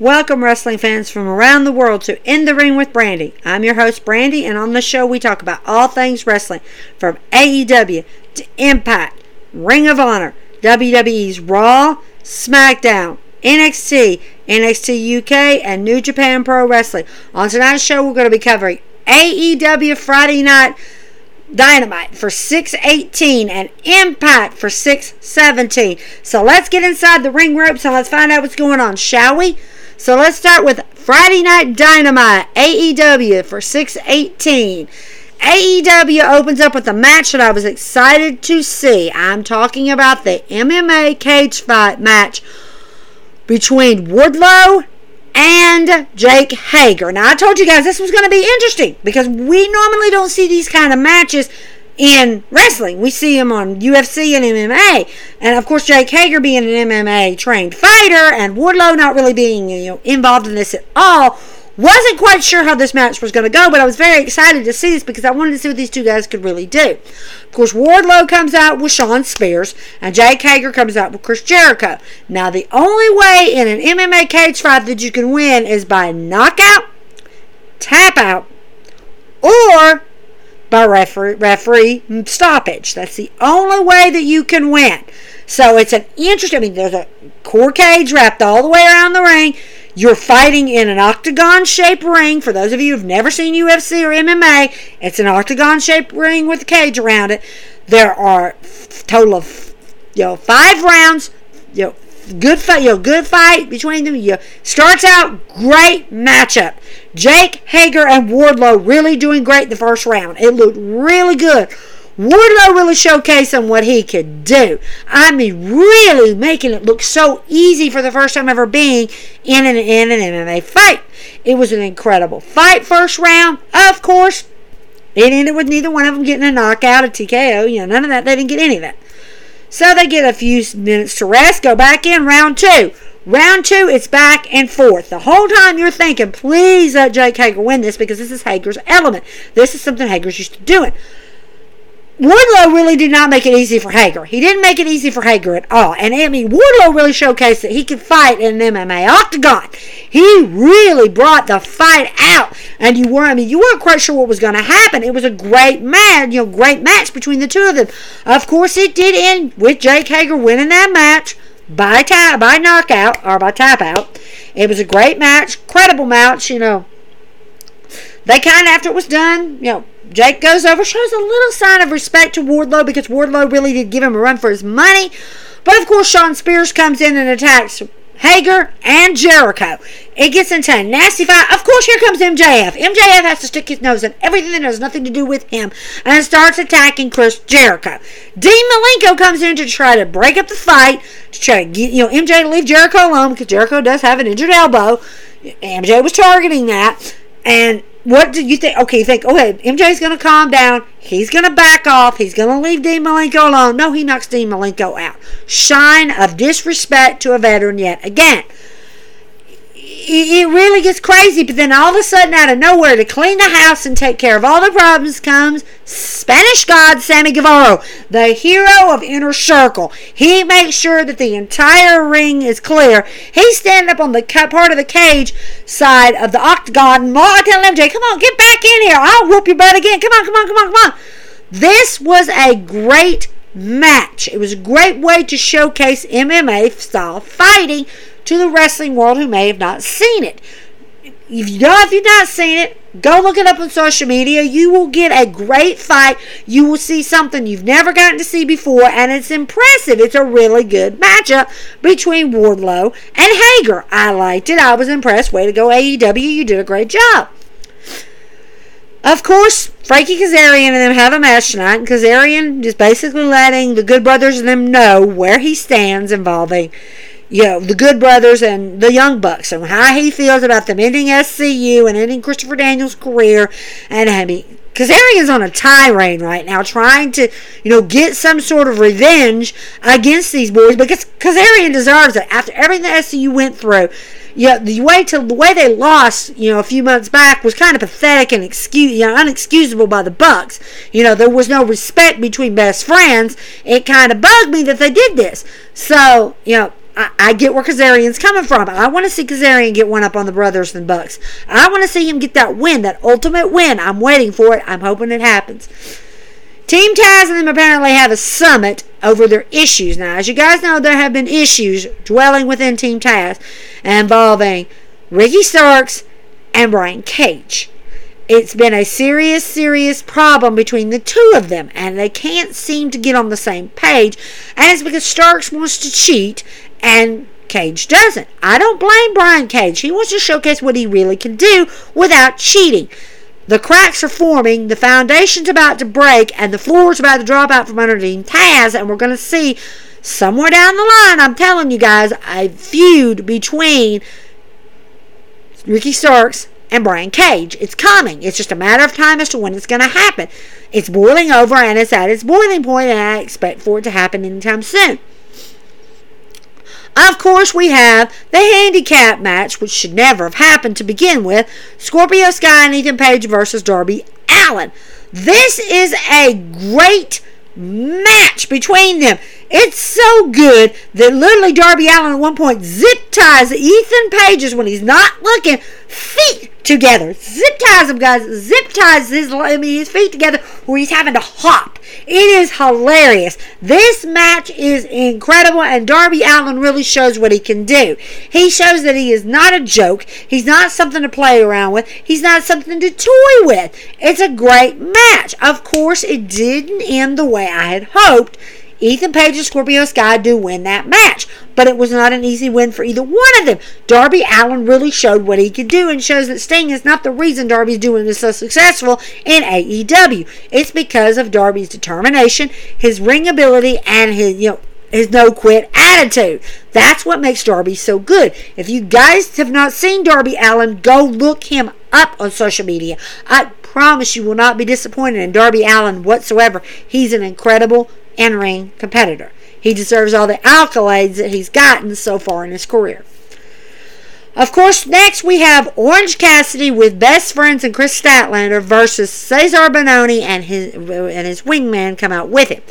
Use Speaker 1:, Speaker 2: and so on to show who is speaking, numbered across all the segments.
Speaker 1: Welcome, wrestling fans from around the world to In the Ring with Brandy. I'm your host, Brandy, and on the show we talk about all things wrestling from AEW to Impact, Ring of Honor, WWE's Raw, SmackDown, NXT, NXT UK, and New Japan Pro Wrestling. On tonight's show, we're going to be covering AEW Friday Night Dynamite for 618 and Impact for 617. So let's get inside the ring ropes and let's find out what's going on, shall we? So let's start with Friday Night Dynamite, AEW for 618. AEW opens up with a match that I was excited to see. I'm talking about the MMA cage fight match between Wardlow and Jake Hager. Now, I told you guys this was going to be interesting because we normally don't see these kind of matches in wrestling. We see him on UFC and MMA. And of course, Jake Hager being an MMA trained fighter and Wardlow not really being you know, involved in this at all. Wasn't quite sure how this match was going to go, but I was very excited to see this because I wanted to see what these two guys could really do. Of course, Wardlow comes out with Shawn Spears, and Jake Hager comes out with Chris Jericho. Now, the only way in an MMA cage fight that you can win is by knockout, tap out, or by referee, referee stoppage. That's the only way that you can win. So it's an interesting. I mean, there's a core cage wrapped all the way around the ring. You're fighting in an octagon shaped ring. For those of you who've never seen UFC or MMA, it's an octagon shaped ring with a cage around it. There are total of you know five rounds. You know, good fight, know, good fight between them. You starts out great matchup. Jake Hager and Wardlow really doing great the first round. It looked really good. Wardlow really showcasing what he could do. I mean, really making it look so easy for the first time ever being in an, in an MMA fight. It was an incredible fight first round. Of course, it ended with neither one of them getting a knockout, a TKO. You know, none of that. They didn't get any of that. So they get a few minutes to rest, go back in round two. Round two, it's back and forth. The whole time you're thinking, please let Jake Hager win this because this is Hager's element. This is something Hager's used to doing. Wardlow really did not make it easy for Hager. He didn't make it easy for Hager at all. And I mean, Wardlow really showcased that he could fight in an MMA octagon. He really brought the fight out. And you were, I mean, you weren't quite sure what was going to happen. It was a great match, you know, great match between the two of them. Of course, it did end with Jake Hager winning that match by tap, by knockout or by tap out. It was a great match, credible match. You know, they kind of after it was done, you know Jake goes over, shows a little sign of respect to Wardlow because Wardlow really did give him a run for his money. But of course, Shawn Spears comes in and attacks Hager and Jericho. It gets into a nasty fight. Of course, here comes MJF. MJF has to stick his nose in everything that has nothing to do with him and starts attacking Chris Jericho. Dean Malenko comes in to try to break up the fight, to try to get, you know, MJ to leave Jericho alone because Jericho does have an injured elbow. MJ was targeting that. And what did you think? Okay, you think, okay, MJ's going to calm down. He's going to back off. He's going to leave Dean Malenko alone. No, he knocks Dean Malenko out. Shine of disrespect to a veteran yet again it really gets crazy. But then all of a sudden, out of nowhere, to clean the house and take care of all the problems comes Spanish God Sammy Guevara, the hero of Inner Circle. He makes sure that the entire ring is clear. He's standing up on the part of the cage side of the octagon. I tell MJ, come on, get back in here. I'll whoop your butt again. Come on, come on, come on, come on. This was a great match. It was a great way to showcase MMA style fighting to the wrestling world who may have not seen it. If you if you've not seen it, go look it up on social media. You will get a great fight. You will see something you've never gotten to see before, and it's impressive. It's a really good matchup between Wardlow and Hager. I liked it. I was impressed. Way to go, AEW. You did a great job. Of course, Frankie Kazarian and them have a match tonight, and Kazarian is basically letting the Good Brothers and them know where he stands involving you know, the Good Brothers and the Young Bucks and how he feels about them ending SCU and ending Christopher Daniels' career. And I mean, Kazarian's on a tirade right now, trying to, you know, get some sort of revenge against these boys because Kazarian deserves it after everything the SCU went through. Yeah, the way to the way they lost, you know, a few months back was kind of pathetic and excuse, you know, unexcusable by the Bucks. You know, there was no respect between best friends. It kind of bugged me that they did this. So, you know, I, get where Kazarian's coming from. I want to see Kazarian get one up on the Brothers and Bucks. I want to see him get that win, that ultimate win. I'm waiting for it. I'm hoping it happens. Team Taz and them apparently have a summit over their issues. Now, as you guys know, there have been issues dwelling within Team Taz involving Ricky Starks and Brian Cage. It's been a serious, serious problem between the two of them, and they can't seem to get on the same page. And it's because Starks wants to cheat and Cage doesn't. I don't blame Brian Cage. He wants to showcase what he really can do without cheating. The cracks are forming, the foundation's about to break, and the floor's about to drop out from underneath Taz, and we're going to see somewhere down the line, I'm telling you guys, a feud between Ricky Starks and Brian Cage. It's coming. It's just a matter of time as to when it's going to happen. It's boiling over and it's at its boiling point, and I expect for it to happen anytime soon. Of course, we have the handicap match, which should never have happened to begin with Scorpio Sky and Ethan Page versus Darby Allin. This is a great match between them. It's so good that literally Darby Allin at one point zip ties Ethan Page's when he's not looking feet together. Zip ties him, guys. Zip ties his, I mean, his feet together where he's having to hop. It is hilarious. This match is incredible, and Darby Allin really shows what he can do. He shows that he is not a joke. He's not something to play around with. He's not something to toy with. It's a great match. Of course, it didn't end the way I had hoped. Ethan Page and Scorpio Sky do win that match, but it was not an easy win for either one of them. Darby Allin really showed what he could do and shows that Sting is not the reason Darby's doing this so successful in AEW. It's because of Darby's determination, his ring ability, and his you know his no quit attitude. That's what makes Darby so good. If you guys have not seen Darby Allin, go look him up on social media. I promise you will not be disappointed in Darby Allin whatsoever. He's an incredible in ring competitor. He deserves all the accolades that he's gotten so far in his career. Of course, next we have Orange Cassidy with Best Friends and Kris Statlander versus Cezar Bononi and his and his wingman come out with him.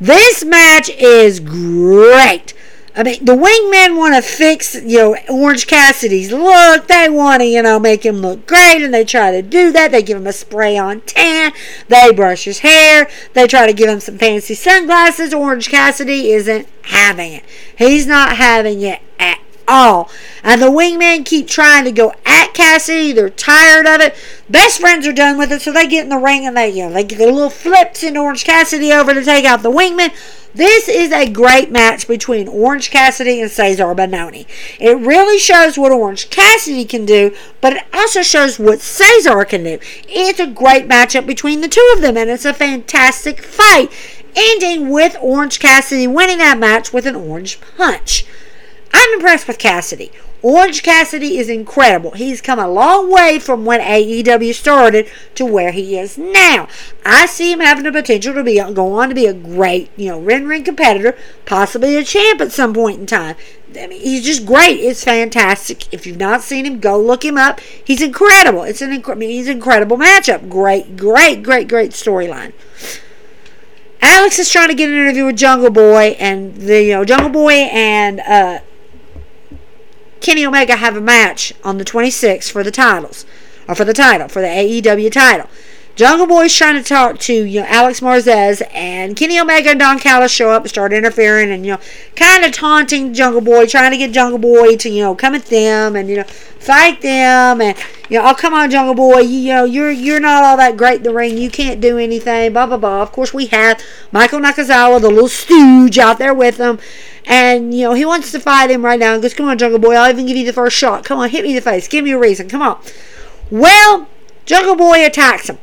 Speaker 1: This match is great. I mean, the wingmen want to fix, you know, Orange Cassidy's look. They want to, you know, make him look great, and they try to do that. They give him a spray on tan. They brush his hair. They try to give him some fancy sunglasses. Orange Cassidy isn't having it. He's not having it at all. And the wingmen keep trying to go at Cassidy. They're tired of it. Best friends are done with it, so they get in the ring and they, you know, they get their little flips in Orange Cassidy over to take out the wingman. This is a great match between Orange Cassidy and Cezar Bononi. It really shows what Orange Cassidy can do, but it also shows what Cesar can do. It's a great matchup between the two of them, and it's a fantastic fight, ending with Orange Cassidy winning that match with an orange punch. I'm impressed with Cassidy. Orange Cassidy is incredible. He's come a long way from when AEW started to where he is now. I see him having the potential to be go on to be a great, you know, ring ring competitor, possibly a champ at some point in time. I mean, he's just great. It's fantastic. If you've not seen him, go look him up. He's incredible. It's an inc- I mean, he's an incredible matchup. Great, great, great, great storyline. Alex is trying to get an interview with Jungle Boy, and the you know Jungle Boy and uh, Kenny Omega have a match on the 26th for the titles, or for the title, for the AEW title. Jungle Boy's trying to talk to you know Alex Marvez and Kenny Omega and Don Callis show up and start interfering and you know kind of taunting Jungle Boy, trying to get Jungle Boy to you know come at them and you know fight them and you know oh come on Jungle Boy you, you know you're you're not all that great in the ring you can't do anything blah blah blah. Of course we have Michael Nakazawa the little stooge out there with them and you know he wants to fight him right now and goes come on Jungle Boy I'll even give you the first shot come on hit me in the face give me a reason come on. Well Jungle Boy attacks him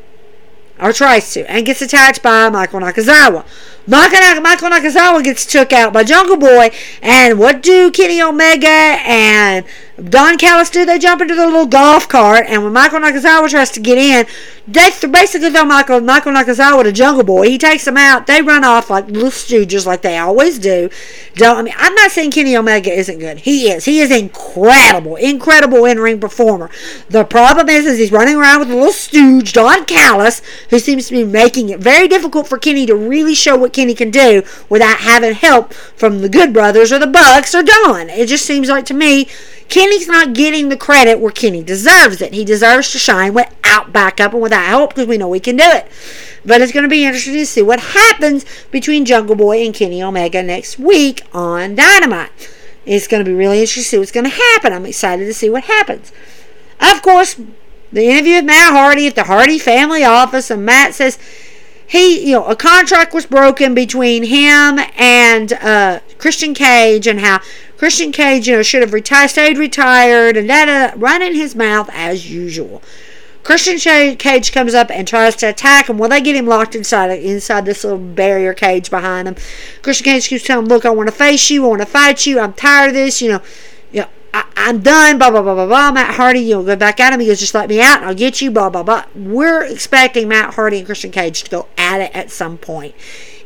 Speaker 1: or tries to, and gets attacked by Michael Nakazawa. Michael, Nakazawa gets took out by Jungle Boy, and what do Kenny Omega and Don Callis do? They jump into the little golf cart, and when Michael Nakazawa tries to get in, they basically throw Michael, Michael Nakazawa to Jungle Boy. He takes them out. They run off like little stooges, like they always do. Don't I mean? I'm not saying Kenny Omega isn't good. He is. He is incredible, incredible in-ring performer. The problem is, is he's running around with a little stooge, Don Callis, who seems to be making it very difficult for Kenny to really show what Kenny can do without having help from the Good Brothers or the Bucks or Don. It just seems like to me Kenny's not getting the credit where Kenny deserves it. He deserves to shine without backup and without help because we know we can do it. But it's going to be interesting to see what happens between Jungle Boy and Kenny Omega next week on Dynamite. It's going to be really interesting to see what's going to happen. I'm excited to see what happens. Of course, the interview with Matt Hardy at the Hardy family office, and Matt says he, you know, a contract was broken between him and uh, Christian Cage, and how Christian Cage, you know, should have retired, stayed retired, and that running his mouth as usual. Christian Cage comes up and tries to attack him. Well, they get him locked inside inside this little barrier cage behind him. Christian Cage keeps telling him, "Look, I want to face you. I want to fight you. I'm tired of this. You know, you know, I, am done." Blah blah blah blah blah. Matt Hardy, you know, go back at him. He goes, "Just let me out, and I'll get you." Blah blah blah. We're expecting Matt Hardy and Christian Cage to go at it at some point.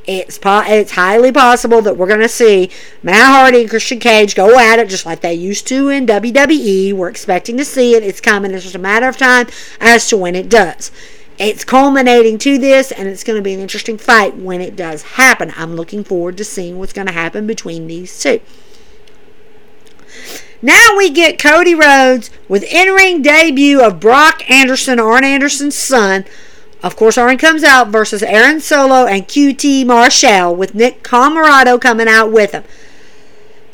Speaker 1: It's po- it's highly possible that we're going to see Matt Hardy and Christian Cage go at it just like they used to in WWE. We're expecting to see it. It's coming. It's just a matter of time as to when it does. It's culminating to this, and it's going to be an interesting fight when it does happen. I'm looking forward to seeing what's going to happen between these two. Now we get Cody Rhodes with in-ring debut of Brock Anderson, Arn Anderson's son, of course, Arn comes out versus Aaron Solo and QT Marshall with Nick Comoroto coming out with him.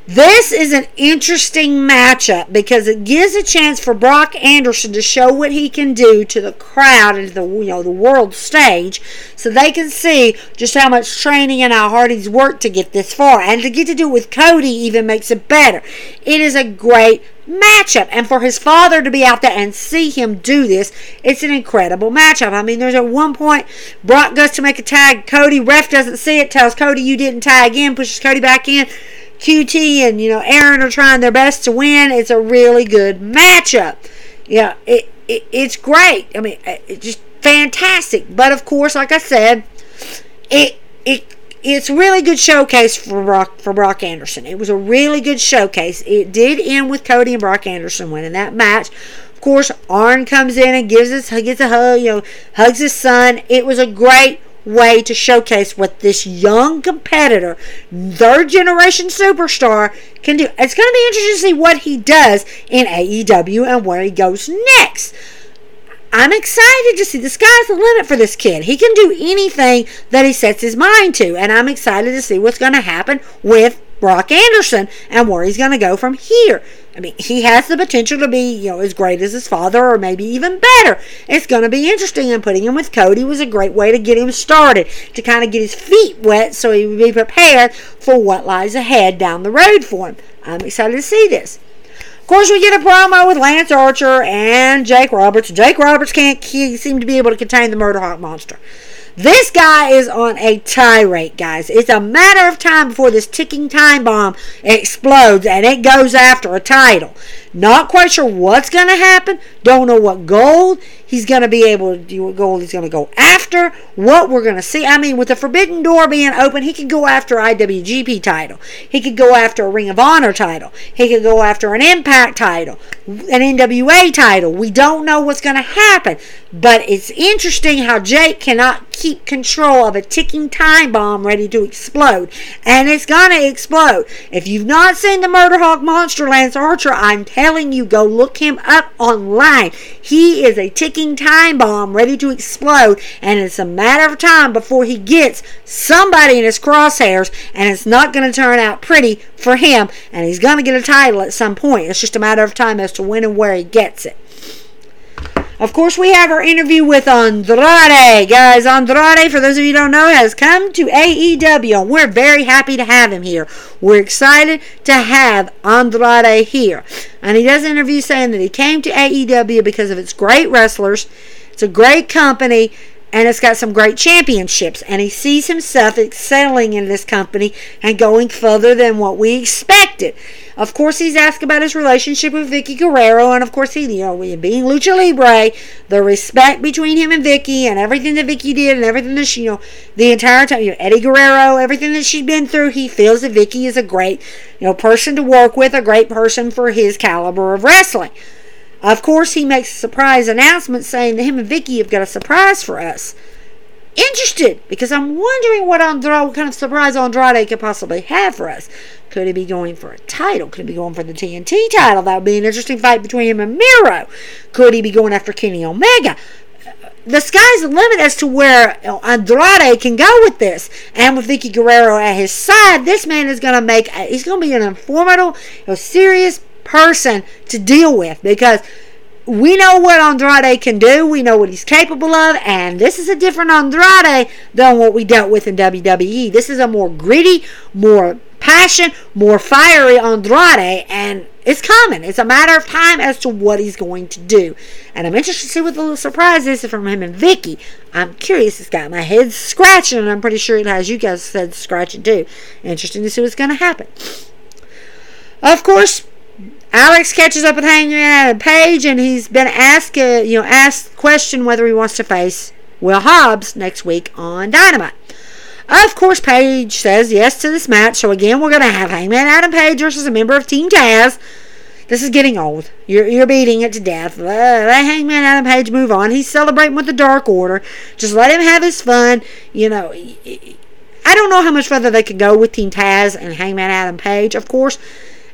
Speaker 1: This is an interesting matchup because it gives a chance for Brock Anderson to show what he can do to the crowd and to the you know the world stage, so they can see just how much training and how hard he's worked to get this far, and to get to do it with Cody even makes it better. It is a great matchup. And for his father to be out there and see him do this, it's an incredible matchup. I mean, there's at one point Brock goes to make a tag. Cody, ref doesn't see it, tells Cody you didn't tag in, pushes Cody back in. QT and you know Aaron are trying their best to win. It's a really good matchup. Yeah, it, it it's great. I mean, it's just fantastic. But of course, like I said, it it it's really good showcase for Brock for Brock Anderson. It was a really good showcase. It did end with Cody and Brock Anderson winning that match. Of course, Arn comes in and gives us gets a hug, you know, hugs his son. It was a great way to showcase what this young competitor, third generation superstar, can do. It's going to be interesting to see what he does in AEW and where he goes next. I'm excited to see the sky's the limit for this kid. He can do anything that he sets his mind to, and I'm excited to see what's going to happen with Brock Anderson and where he's going to go from here. I mean, he has the potential to be, you know, as great as his father or maybe even better. It's going to be interesting, and putting him with Cody was a great way to get him started, to kind of get his feet wet so he would be prepared for what lies ahead down the road for him. I'm excited to see this Of course, we get a promo with Lance Archer and Jake Roberts. Jake Roberts can't seem to be able to contain the Murder Hawk monster. This guy is on a tirade, guys. It's a matter of time before this ticking time bomb explodes and it goes after a title. Not quite sure what's going to happen. Don't know what gold he's going to be able to do, what gold he's going to go after, what we're going to see. I mean, with the Forbidden Door being open, he could go after IWGP title. He could go after a Ring of Honor title. He could go after an Impact title, an NWA title. We don't know what's going to happen. But it's interesting how Jake cannot keep control of a ticking time bomb ready to explode. And it's going to explode. If you've not seen the Murder Hawk Monster Lance Archer, I'm telling you, go look him up online. He is a ticking time bomb ready to explode, and it's a matter of time before he gets somebody in his crosshairs, and it's not going to turn out pretty for him, and he's going to get a title at some point. It's just a matter of time as to when and where he gets it. Of course, we have our interview with Andrade. Guys, Andrade, for those of you don't know, has come to AEW, and we're very happy to have him here. We're excited to have Andrade here. And he does an interview saying that he came to AEW because of its great wrestlers, it's a great company, and it's got some great championships. And he sees himself excelling in this company and going further than what we expected. Of course, he's asked about his relationship with Vickie Guerrero, and of course, he, you know, being Lucha Libre, the respect between him and Vickie, and everything that Vickie did, and everything that she, you know, the entire time, you know, Eddie Guerrero, everything that she's been through, he feels that Vickie is a great, you know, person to work with, a great person for his caliber of wrestling. Of course, he makes a surprise announcement saying that him and Vickie have got a surprise for us. interested because I'm wondering what Andrade, what kind of surprise Andrade could possibly have for us. Could he be going for a title? Could he be going for the TNT title? That would be an interesting fight between him and Miro. Could he be going after Kenny Omega? the sky's the limit as to where Andrade can go with this. And with Vickie Guerrero at his side, this man is going to make, he's going to be an informative, a serious person to deal with because we know what Andrade can do. We know what he's capable of. And this is a different Andrade than what we dealt with in WWE. This is a more gritty, more passion, more fiery Andrade. And it's coming. It's a matter of time as to what he's going to do. And I'm interested to see what the little surprise is from him and Vickie. I'm curious. It's got my head scratching, and I'm pretty sure it has you guys' head scratching too. Interesting to see what's going to happen. Of course, Alex catches up with Hangman Adam Page, and he's been asked, uh, you know, asked question whether he wants to face Will Hobbs next week on Dynamite. Of course, Page says yes to this match. So again, we're going to have Hangman Adam Page versus a member of Team Taz. This is getting old. You're, you're beating it to death. Let Hangman Adam Page move on. He's celebrating with the Dark Order. Just let him have his fun. You know, I don't know how much further they could go with Team Taz and Hangman Adam Page. Of course,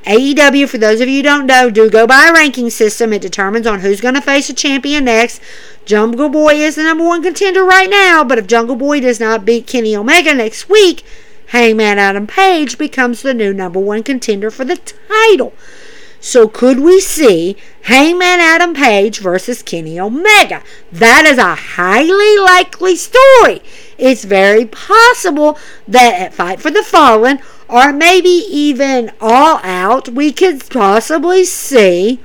Speaker 1: AEW, for those of you who don't know, do go by a ranking system. It determines on who's going to face a champion next. Jungle Boy is the number one contender right now, but if Jungle Boy does not beat Kenny Omega next week, Hangman Adam Page becomes the new number one contender for the title. So could we see Hangman Adam Page versus Kenny Omega? That is a highly likely story. It's very possible that at Fight for the Fallen or maybe even all out, we could possibly see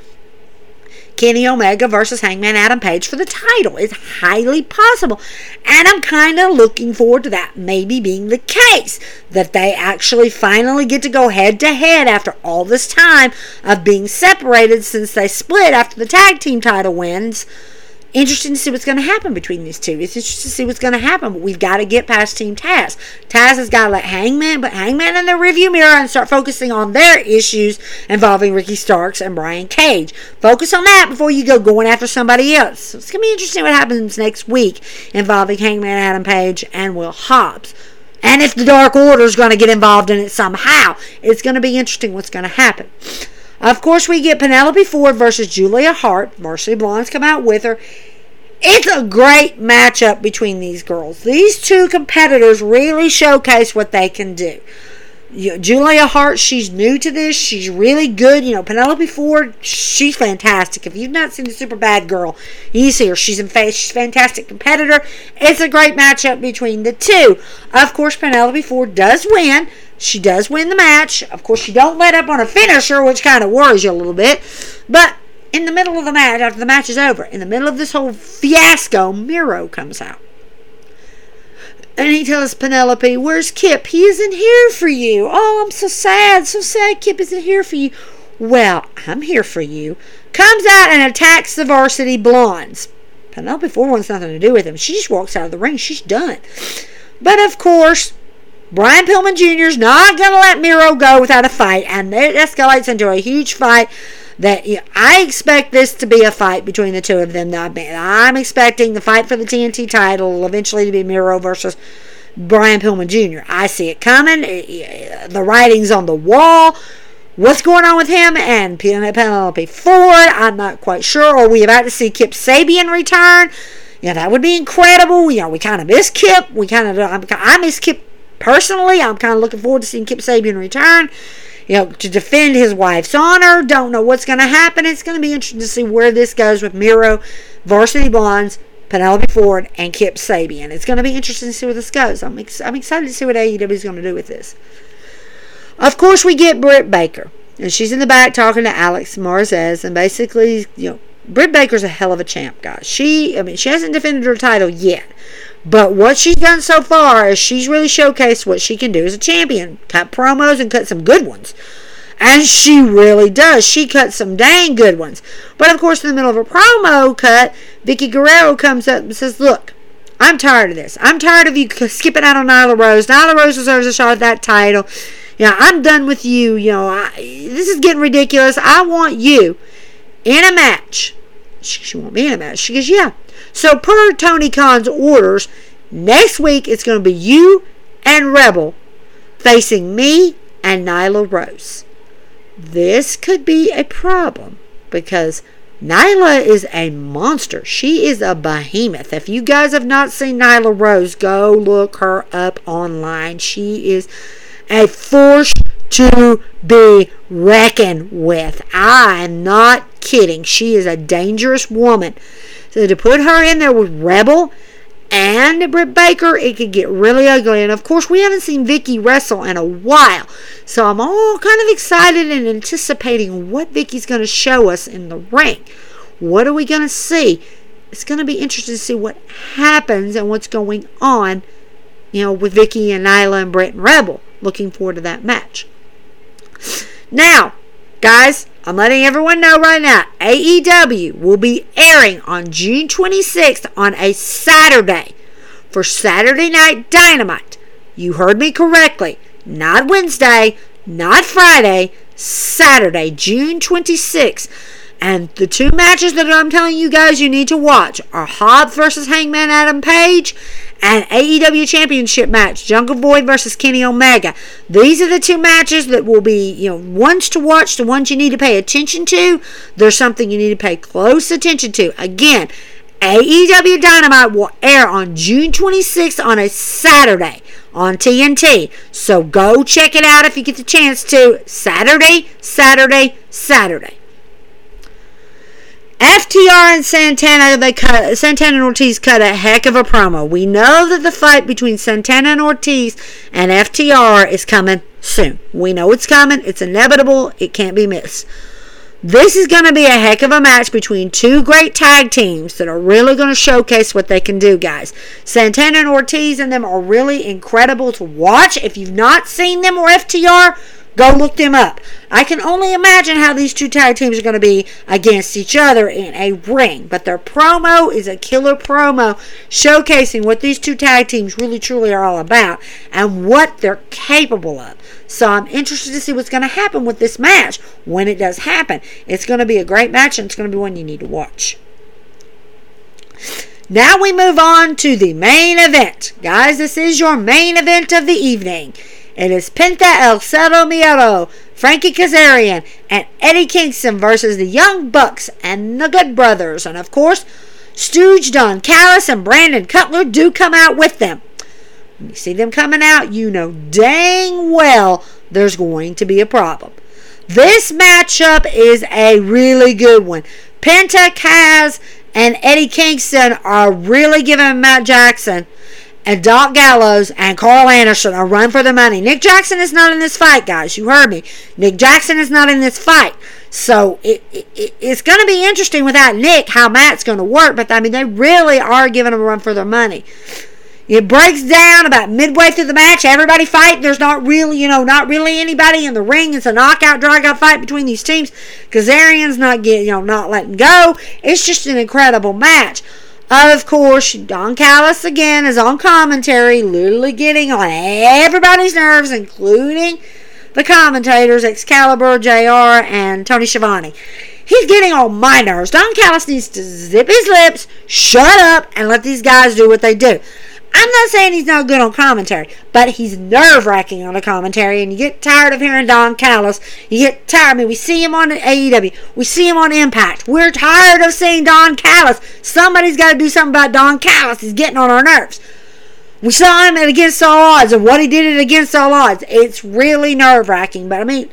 Speaker 1: Kenny Omega versus Hangman Adam Page for the title. It's highly possible. And I'm kind of looking forward to that maybe being the case. That they actually finally get to go head to head after all this time of being separated since they split after the tag team title wins interesting to see what's going to happen between these two. It's interesting to see what's going to happen, but we've got to get past Team Taz. Taz has got to let Hangman, but Hangman in the review mirror and start focusing on their issues involving Ricky Starks and Brian Cage. Focus on that before you go going after somebody else. It's going to be interesting what happens next week involving Hangman Adam Page and Will Hobbs. And if the Dark Order is going to get involved in it somehow, it's going to be interesting what's going to happen. Of course, we get Penelope Ford versus Julia Hart. Varsity Blondes come out with her. It's a great matchup between these girls. These two competitors really showcase what they can do. Julia Hart, she's new to this. She's really good. You know, Penelope Ford, she's fantastic. If you've not seen the Super Bad Girl, you see her. She's a fantastic competitor. It's a great matchup between the two. Of course, Penelope Ford does win. She does win the match. Of course, she don't let up on a finisher, which kind of worries you a little bit. But in the middle of the match, after the match is over, in the middle of this whole fiasco, Miro comes out. And he tells Penelope, Where's Kip? He isn't here for you. Oh, I'm so sad. So sad Kip isn't here for you. Well, I'm here for you. Comes out and attacks the varsity blondes. Penelope Ford wants nothing to do with him. She just walks out of the ring. She's done. But of course, Brian Pillman Jr. is not going to let Miro go without a fight, and it escalates into a huge fight. That you know, I expect this to be a fight between the two of them. I'm expecting the fight for the TNT title eventually to be Miro versus Brian Pillman Jr. I see it coming. The writing's on the wall. What's going on with him and uh, Penelope Ford? I'm not quite sure. Are we about to see Kip Sabian return? Yeah, that would be incredible. You know, we kind of miss Kip. We kind of I miss Kip Personally, I'm kind of looking forward to seeing Kip Sabian return. You know, to defend his wife's honor. Don't know what's going to happen. It's going to be interesting to see where this goes with Miro, Varsity Blondes, Penelope Ford, and Kip Sabian. It's going to be interesting to see where this goes. I'm, ex- I'm excited to see what AEW is going to do with this. Of course, we get Britt Baker. And she's in the back talking to Alex Marvez. And basically, you know, Britt Baker's a hell of a champ, guys. She, I mean, she hasn't defended her title yet. But what she's done so far is she's really showcased what she can do as a champion. Cut promos and cut some good ones. And she really does. She cuts some dang good ones. But of course, in the middle of a promo cut, Vickie Guerrero comes up and says, Look, I'm tired of this. I'm tired of you skipping out on Nyla Rose. Nyla Rose deserves a shot at that title. Know, I'm done with you. You know, I, this is getting ridiculous. I want you in a match. She, won't be in a match. She goes, Yeah, so, per Tony Khan's orders, Next week, it's going to be you and Rebel facing me and Nyla Rose. This could be a problem because Nyla is a monster. She is a behemoth. If you guys have not seen Nyla Rose, go look her up online. She is a force to be reckoned with. I am not kidding. She is a dangerous woman. So to put her in there with Rebel and Britt Baker, it could get really ugly. And of course, we haven't seen Vickie wrestle in a while. So I'm all kind of excited and anticipating what Vickie's going to show us in the ring. What are we going to see? It's going to be interesting to see what happens and what's going on, you know, with Vickie and Nyla and Britt and Rebel. Looking forward to that match. Now, guys, I'm letting everyone know right now AEW will be airing on June 26th on a Saturday for Saturday Night Dynamite. You heard me correctly. Not Wednesday, not Friday, Saturday, June 26th. And the two matches that I'm telling you guys you need to watch are Hobbs versus Hangman Adam Page and AEW Championship match, Jungle Boy versus Kenny Omega. These are the two matches that will be, you know, ones to watch, the ones you need to pay attention to. There's something you need to pay close attention to. Again, AEW Dynamite will air on June 26th on a Saturday on TNT. So go check it out if you get the chance to. Saturday, Saturday, Saturday. FTR and Santana, they cut Santana and Ortiz cut a heck of a promo. We know that the fight between Santana and Ortiz and FTR is coming soon. We know it's coming. It's inevitable. It can't be missed. This is going to be a heck of a match between two great tag teams that are really going to showcase what they can do, guys. Santana and Ortiz and them are really incredible to watch. If you've not seen them or FTR, Go look them up. I can only imagine how these two tag teams are going to be against each other in a ring. But their promo is a killer promo showcasing what these two tag teams really truly are all about and what they're capable of. So I'm interested to see what's going to happen with this match when it does happen. It's going to be a great match and it's going to be one you need to watch. Now we move on to the main event. Guys, this is your main event of the evening. It is Penta El Zero Miedo, Frankie Kazarian, and Eddie Kingston versus the Young Bucks and the Good Brothers. And of course, Stooge Don Callis and Brandon Cutler do come out with them. When you see them coming out, you know dang well there's going to be a problem. This matchup is a really good one. Penta Kaz and Eddie Kingston are really giving Matt Jackson and Doc Gallows and Karl Anderson are run for the money. Nick Jackson is not in this fight, guys. You heard me. Nick Jackson is not in this fight. So it, it it's going to be interesting without Nick how Matt's going to work. But I mean, they really are giving them a run for their money. It breaks down about midway through the match. Everybody fight. There's not really, you know, not really anybody in the ring. It's a knockout, drag out fight between these teams. Kazarian's not getting, you know, not letting go. It's just an incredible match. Of course, Don Callis again is on commentary, literally getting on everybody's nerves, including the commentators, Excalibur, JR, and Tony Schiavone. He's getting on my nerves. Don Callis needs to zip his lips, shut up, and let these guys do what they do. I'm not saying he's not good on commentary, but he's nerve wracking on the commentary, and you get tired of hearing Don Callis. You get tired. I mean, we see him on AEW, we see him on Impact. We're tired of seeing Don Callis. Somebody's got to do something about Don Callis. He's getting on our nerves. We saw him at Against All Odds, and what he did at Against All Odds. It's really nerve wracking, but I mean,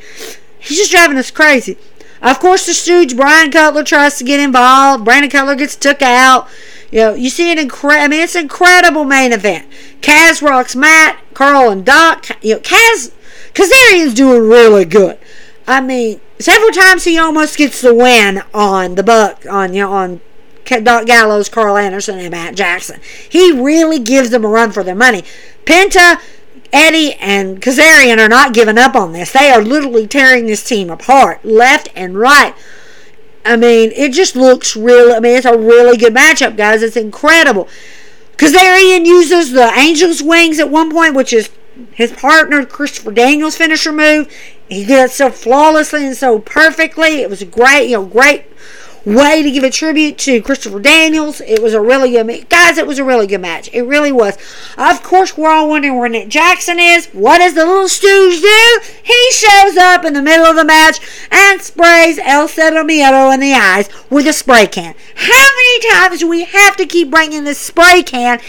Speaker 1: he's just driving us crazy. Of course, the stooge Brian Cutler tries to get involved. Brandon Cutler gets took out. You know, you see an incredible. I mean, it's an incredible main event. Kaz rocks Matt, Karl, and Doc. You know, Kaz Kazarian's doing really good. I mean, several times he almost gets the win on the buck on you know on Doc Gallows, Karl Anderson, and Matt Jackson. He really gives them a run for their money. Penta, Eddie, and Kazarian are not giving up on this. They are literally tearing this team apart, left and right. I mean, it just looks real. I mean, it's a really good matchup, guys. It's incredible. Kazarian uses the Angel's Wings at one point, which is his partner Christopher Daniels' finisher move. He did it so flawlessly and so perfectly. It was great, you know, great way to give a tribute to Christopher Daniels. It was a really good guys. It was a really good match. It really was. Of course, we're all wondering where Nick Jackson is. What does the little stooge do? He shows up in the middle of the match and sprays El Zero Miedo in the eyes with a spray can. How many times do we have to keep bringing this spray can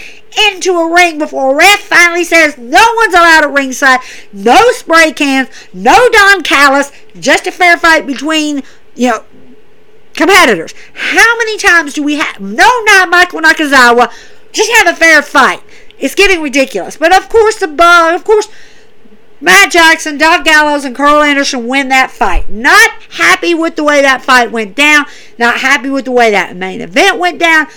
Speaker 1: into a ring before a ref finally says no one's allowed at ringside, no spray cans, no Don Callis, just a fair fight between you know competitors. How many times do we have? No, not Michael Nakazawa. Just have a fair fight. It's getting ridiculous. But of course, the bug, of course, Matt Jackson, Doc Gallows, and Karl Anderson win that fight. Not happy with the way that fight went down. Not happy with the way that main event went down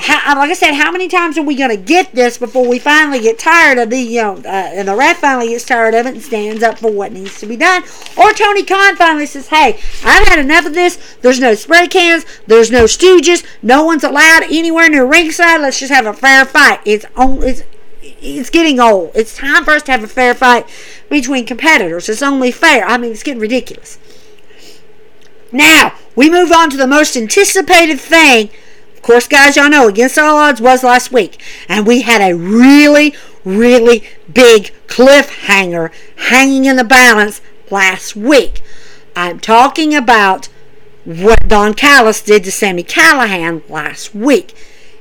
Speaker 1: how, like I said, how many times are we going to get this before we finally get tired of the, you know, uh, and the ref finally gets tired of it and stands up for what needs to be done? Or Tony Khan finally says, hey, I've had enough of this. There's no spray cans. There's no stooges. No one's allowed anywhere near ringside. Let's just have a fair fight. It's only, it's, it's getting old. It's time for us to have a fair fight between competitors. It's only fair. I mean, it's getting ridiculous. Now, we move on to the most anticipated thing of course, guys, y'all know Against All Odds was last week, and we had a really, really big cliffhanger hanging in the balance last week. I'm talking about what Don Callis did to Sami Callihan last week.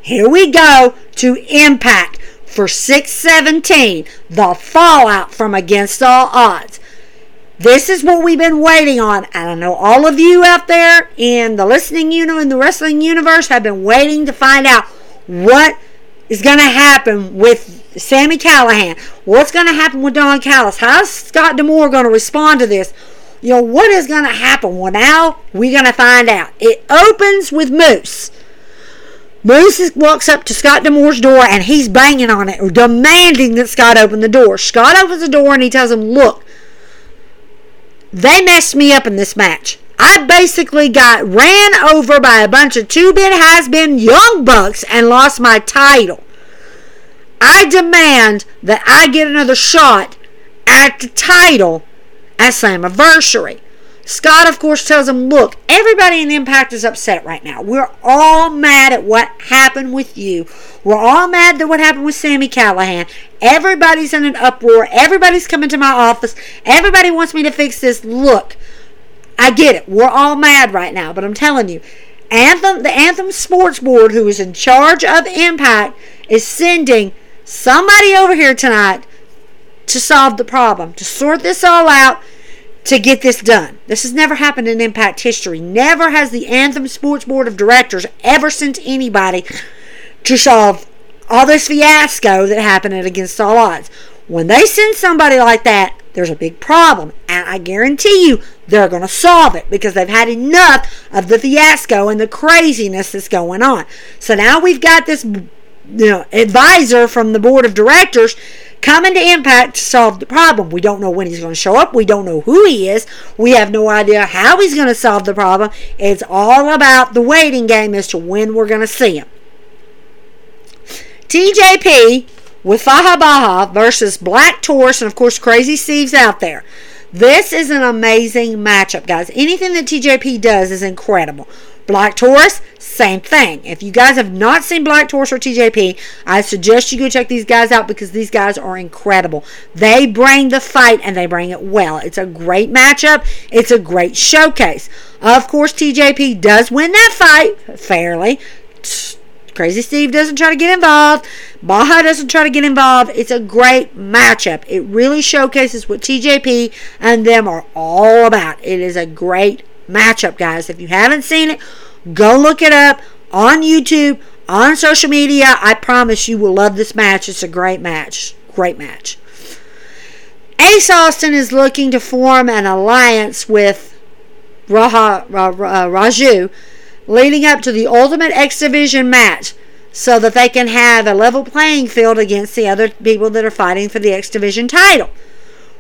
Speaker 1: Here we go to Impact for 617, the fallout from Against All Odds. This is what we've been waiting on. And I know all of you out there in the listening unit in the wrestling universe have been waiting to find out what is going to happen with Sami Callihan. What's going to happen with Don Callis? How's Scott D'Amore going to respond to this? You know, what is going to happen? Well, now we're going to find out. It opens with Moose. Moose walks up to Scott D'Amore's door and he's banging on it, demanding that Scott open the door. Scott opens the door and he tells him, Look, they messed me up in this match. I basically got ran over by a bunch of two bit has been young bucks and lost my title. I demand that I get another shot at the title at Slammiversary. Scott, of course, tells him, Look, everybody in Impact is upset right now. We're all mad at what happened with you. We're all mad at what happened with Sami Callihan. Everybody's in an uproar. Everybody's coming to my office. Everybody wants me to fix this. Look, I get it. We're all mad right now, but I'm telling you, Anthem, the Anthem Sports Board, who is in charge of Impact, is sending somebody over here tonight to solve the problem, to sort this all out to get this done. This has never happened in Impact history. Never has the Anthem Sports Board of Directors ever sent anybody to solve all this fiasco that happened Against All Odds. When they send somebody like that, there's a big problem. And I guarantee you they're going to solve it because they've had enough of the fiasco and the craziness that's going on. So now we've got this you know, advisor from the board of directors coming to Impact to solve the problem. We don't know when he's going to show up. We don't know who he is. We have no idea how he's going to solve the problem. It's all about the waiting game as to when we're going to see him. TJP with Fallah Bahh versus Black Taurus, and of course, Crazy Steve's out there. This is an amazing matchup, guys. Anything that TJP does is incredible. Black Taurus, same thing. If you guys have not seen Black Taurus or TJP, I suggest you go check these guys out because these guys are incredible. They bring the fight and they bring it well. It's a great matchup. It's a great showcase. Of course, TJP does win that fight fairly. Crazy Steve doesn't try to get involved. Bahh doesn't try to get involved. It's a great matchup. It really showcases what TJP and them are all about. It is a great matchup, guys. If you haven't seen it, go look it up on YouTube, on social media. I promise you will love this match. It's a great match. Great match. Ace Austin is looking to form an alliance with Raha, uh, Raju leading up to the Ultimate X Division match so that they can have a level playing field against the other people that are fighting for the X Division title.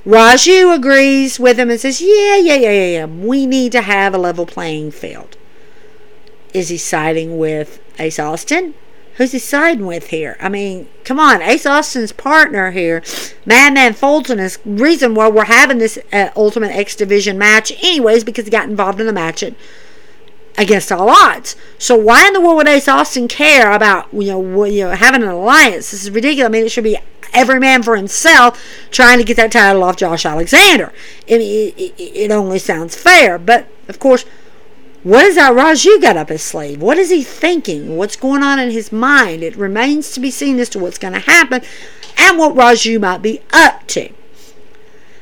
Speaker 1: Raju agrees with him and says, Yeah, yeah, yeah, yeah, yeah. We need to have a level playing field. Is he siding with Ace Austin? Who's he siding with here? I mean, come on. Ace Austin's partner here, Madman Fulton, is reason why we're having this uh, Ultimate X Division match, anyways, because he got involved in the match at against all odds. So why in the world would Ace Austin care about you know you know having an alliance? This is ridiculous. I mean, it should be every man for himself trying to get that title off Josh Alexander. I mean, it, it, it only sounds fair, but of course. What is that Raju got up his sleeve? What is he thinking? What's going on in his mind? It remains to be seen as to what's going to happen and what Raju might be up to.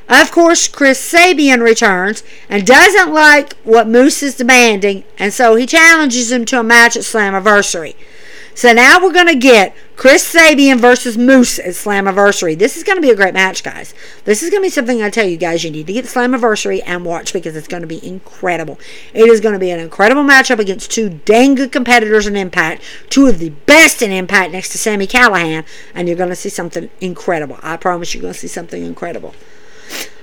Speaker 1: Of course, Chris Sabin returns and doesn't like what Moose is demanding, and so he challenges him to a match at Slammiversary. So now we're going to get Chris Sabin versus Moose at Slammiversary. This is going to be a great match, guys. This is going to be something I tell you guys you need to get Slammiversary and watch because it's going to be incredible. It is going to be an incredible matchup against two dang good competitors in Impact, two of the best in Impact next to Sami Callihan, and you're going to see something incredible. I promise you're going to see something incredible.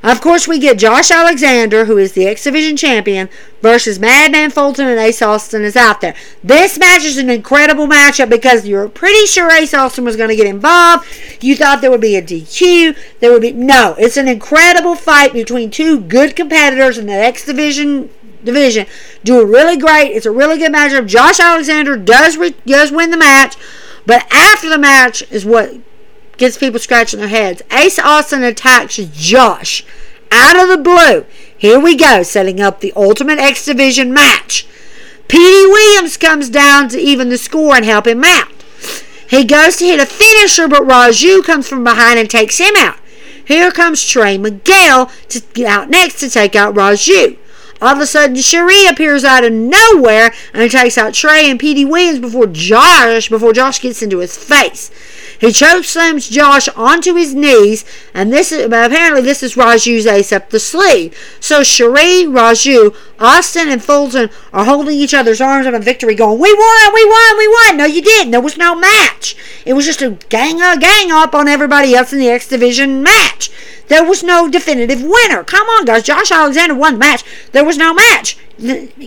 Speaker 1: Of course, we get Josh Alexander, who is the X Division champion, versus Madman Fulton and Ace Austin is out there. This match is an incredible matchup because you're pretty sure Ace Austin was going to get involved. You thought there would be a DQ. There would be no. It's an incredible fight between two good competitors in the X Division division. Do it really great. It's a really good matchup. Josh Alexander does re- does win the match, but after the match is what gets people scratching their heads. Ace Austin attacks Josh out of the blue. Here we go, setting up the Ultimate X Division match. Petey Williams comes down to even the score and help him out. He goes to hit a finisher, but Raju comes from behind and takes him out. Here comes Trey Miguel to get out next to take out Raju. All of a sudden, Shera appears out of nowhere and takes out Trey and Petey Williams before Josh before Josh gets into his face. He chokeslams Josh onto his knees, and this is apparently this is Raju's ace up the sleeve. So Shera, Raju, Austin, and Fulton are holding each other's arms up in victory, going, "We won! We won! We won!" No, you didn't. There was no match. It was just a gang up, gang up on everybody else in the X Division match. There was no definitive winner. Come on, guys. Josh Alexander won the match. There was no match.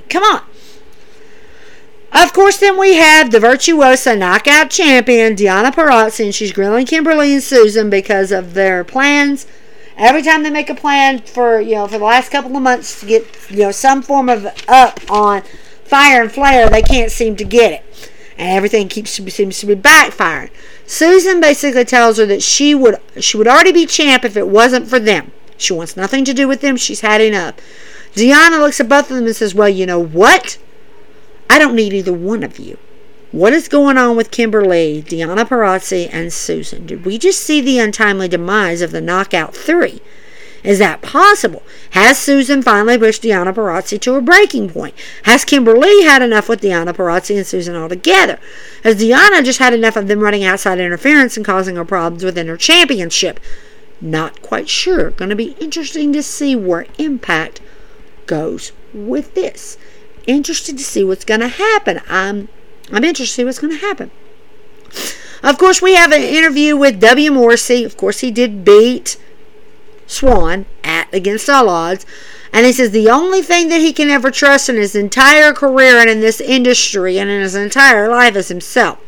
Speaker 1: Come on. Of course, then we have the virtuosa knockout champion, Deonna Purrazzo, and she's grilling Kimber Lee and Susan because of their plans. Every time they make a plan for, you know, for the last couple of months to get, you know, some form of up on fire and flare, they can't seem to get it. And everything keeps seems to be backfiring. Susan basically tells her that she would she would already be champ if it wasn't for them. She wants nothing to do with them. She's had enough. Deonna looks at both of them and says, Well, you know what? I don't need either one of you. What is going on with Kimber Lee, Deonna Purrazzo, and Susan? Did we just see the untimely demise of the Knockout Three? Is that possible? Has Susan finally pushed Deonna Purrazzo to a breaking point? Has Kimber Lee had enough with Deonna Purrazzo and Susan altogether? Has Deonna just had enough of them running outside interference and causing her problems within her championship? Not quite sure. Going to be interesting to see where Impact goes with this interested to see what's going to happen. I'm I'm interested to see what's going to happen. Of course, we have an interview with W. Morrissey. Of course, he did beat Swann at against all odds. And he says the only thing that he can ever trust in his entire career and in this industry and in his entire life is himself.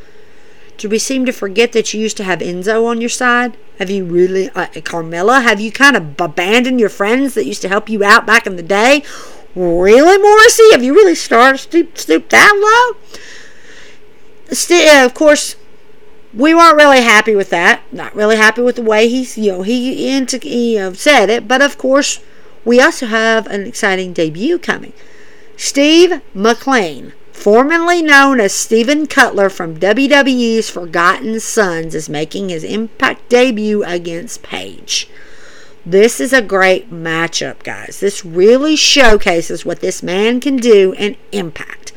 Speaker 1: Do we seem to forget that you used to have Enzo on your side? Have you really, uh, Carmella? Have you kind of abandoned your friends that used to help you out back in the day? Really, Morrissey? Have you really started stoop, stoop that low? Still, of course, we weren't really happy with that. Not really happy with the way he's, you know, he, into, uh, said it. But of course, we also have an exciting debut coming. Steve Maclin, formerly known as Steven Cutler from WWE's Forgotten Sons, is making his Impact debut against Page. This is a great matchup, guys. This really showcases what this man can do and impact.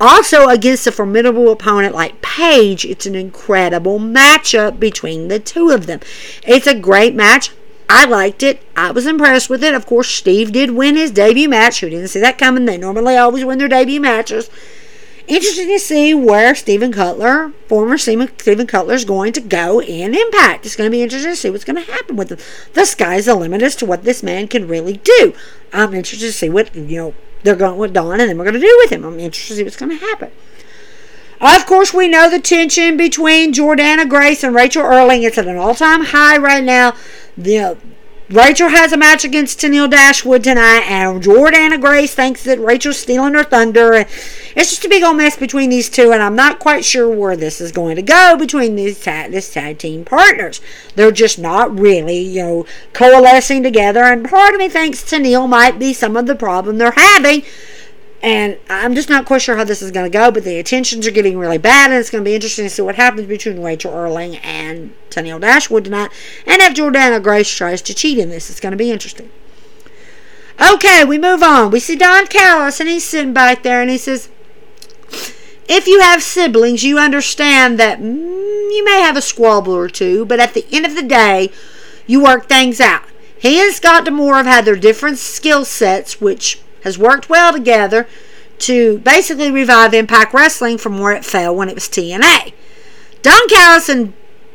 Speaker 1: Also, against a formidable opponent like Page, it's an incredible matchup between the two of them. It's a great match. I liked it. I was impressed with it. Of course, Steve did win his debut match. Who didn't see that coming? They normally always win their debut matches interesting to see where Stephen Cutler, former Stephen Cutler, is going to go in Impact. It's going to be interesting to see what's going to happen with him. The sky's the limit as to what this man can really do. I'm interested to see what you know they're going with Don, and then we're going to do with him. I'm interested to see what's going to happen. Of course, we know the tension between Jordynne Grace and Rachel Ellering. It's at an all-time high right now. The Rachel has a match against Tennille Dashwood tonight, and Jordynne Grace thinks that Rachel's stealing her thunder. It's just a big old mess between these two, and I'm not quite sure where this is going to go between these tag, this tag team partners. They're just not really, you know, coalescing together, and part of me thinks Tennille might be some of the problem they're having and I'm just not quite sure how this is going to go, but the attentions are getting really bad, and it's going to be interesting to see what happens between Rachel Ellering and Tennille Dashwood tonight. And if Jordynne Grace tries to cheat in this, it's going to be interesting. Okay, we move on. We see Don Callis, and he's sitting back there, and he says, If you have siblings, you understand that mm, you may have a squabble or two, but at the end of the day, you work things out. He and Scott D'Amore have had their different skill sets, which has worked well together to basically revive Impact Wrestling from where it fell when it was TNA. Don Callis and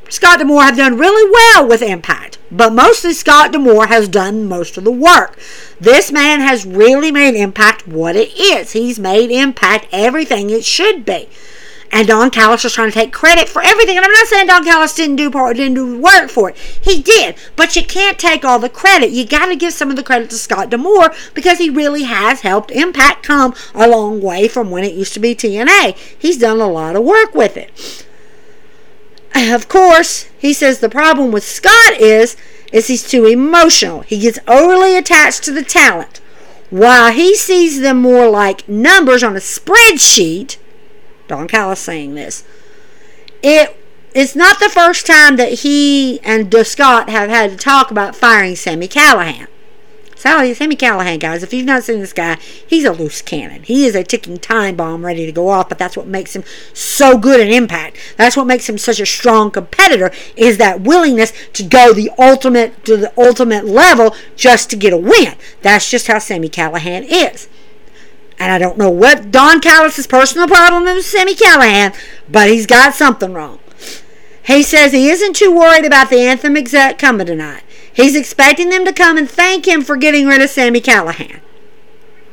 Speaker 1: Scott D'Amore have done really well with Impact, but mostly Scott D'Amore has done most of the work. This man has really made Impact what it is. He's made Impact everything it should be and Don Callis was trying to take credit for everything. And I'm not saying Don Callis didn't do part, didn't do work for it. He did, but you can't take all the credit. You got to give some of the credit to Scott D'Amore because he really has helped Impact come a long way from when it used to be TNA. He's done a lot of work with it. Of course, he says the problem with Scott is is he's too emotional. He gets overly attached to the talent. While he sees them more like numbers on a spreadsheet, Don Callis saying this. It it's not the first time that he and Scott have had to talk about firing Sami Callihan. Sally, Sami Callihan, guys, if you've not seen this guy, he's a loose cannon. He is a ticking time bomb ready to go off, but that's what makes him so good at impact. That's what makes him such a strong competitor is that willingness to go the ultimate to the ultimate level just to get a win. That's just how Sami Callihan is. And I don't know what Don Callis' personal problem is with Sami Callihan, but he's got something wrong. He says he isn't too worried about the Anthem exec coming tonight. He's expecting them to come and thank him for getting rid of Sami Callihan.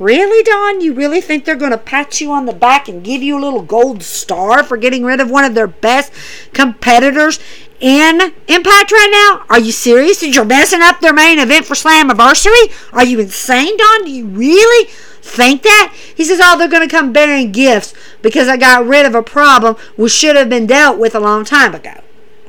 Speaker 1: Really, Don? You really think they're going to pat you on the back and give you a little gold star for getting rid of one of their best competitors in Impact right now? Are you serious? You're messing up their main event for Slammiversary? Are you insane, Don? Do you really think that? He says, Oh, they're going to come bearing gifts because I got rid of a problem which should have been dealt with a long time ago.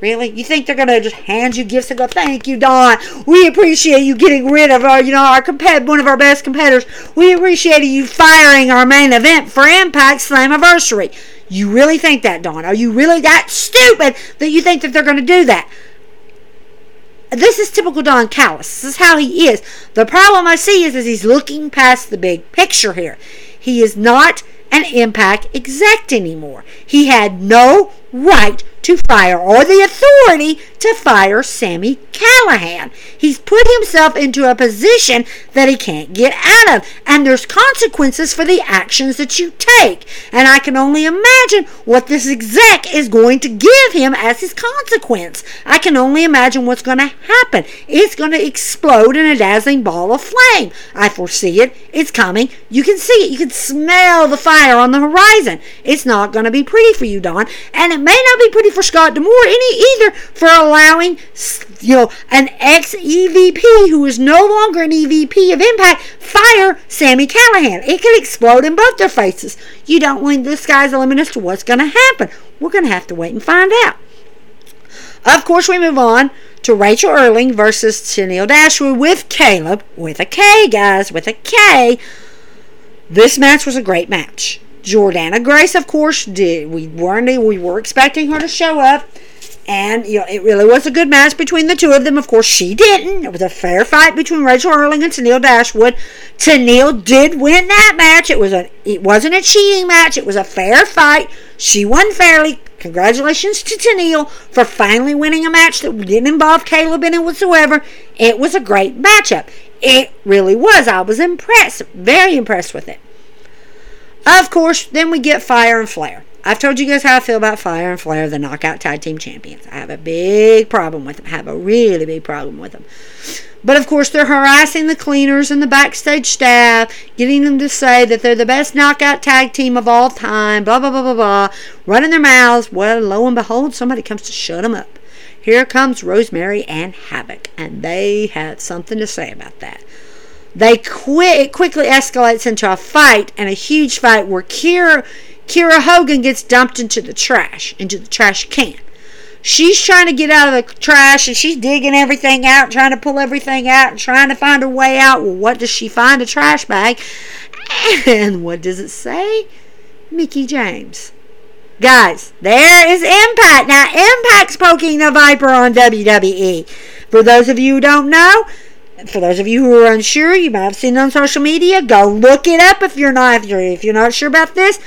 Speaker 1: Really? You think they're gonna just hand you gifts and go, "Thank you, Don. We appreciate you getting rid of our, you know, our compet one of our best competitors. We appreciate you firing our main event for Impact Slammiversary." You really think that, Don? Are you really that stupid that you think that they're gonna do that? This is typical Don Callis. This is how he is. The problem I see is, is he's looking past the big picture here. He is not an impact exec anymore. He had no right to fire or the authority to fire Sami Callihan. He's put himself into a position that he can't get out of, and there's consequences for the actions that you take. And I can only imagine what this exec is going to give him as his consequence. I can only imagine what's going to happen. It's going to explode in a dazzling ball of flame. I foresee it. It's coming. You can see it. You can smell the fire on the horizon. It's not going to be pretty for you, Don, and it may not be pretty for Scott D'Amore any either for allowing you know an ex EVP who is no longer an EVP of Impact fire Sami Callihan. It could explode in both their faces. You don't want this guy's as to what's going to happen. We're going to have to wait and find out. Of course, we move on to Rachel Ellering versus Tennille Dashwood with Kaleb with a K, guys, with a K. This match was a great match. Jordynne Grace, of course, did. We weren't we were expecting her to show up, and you know it really was a good match between the two of them. Of course, she didn't. It was a fair fight between Rachel Ellering and Tennille Dashwood. Tennille did win that match. It was a it wasn't a cheating match. It was a fair fight. She won fairly. Congratulations to Tennille for finally winning a match that didn't involve Kaleb in it whatsoever. It was a great matchup. It really was. I was impressed, very impressed with it. Of course, then we get Fire and Flair. I've told you guys how I feel about Fire and Flair, the knockout tag team champions. I have a big problem with them. I have a really big problem with them. But of course, they're harassing the cleaners and the backstage staff, getting them to say that they're the best knockout tag team of all time, blah, blah, blah, blah, blah, running their mouths. Well, lo and behold, somebody comes to shut them up. here comes Rosemary and Havoc, and they had something to say about that. They quit. It quickly escalates into a fight and a huge fight where Kira Kiera Hogan gets dumped into the trash, into the trash can. She's trying to get out of the trash and she's digging everything out, trying to pull everything out, and trying to find a way out. Well, what does she find? A trash bag. And what does it say? Mickie James. Guys, there is Impact. Now, Impact's poking the Viper on WWE. For those of you who don't know, for those of you who are unsure, you might have seen it on social media. Go look it up if you're not if you're, not sure about this.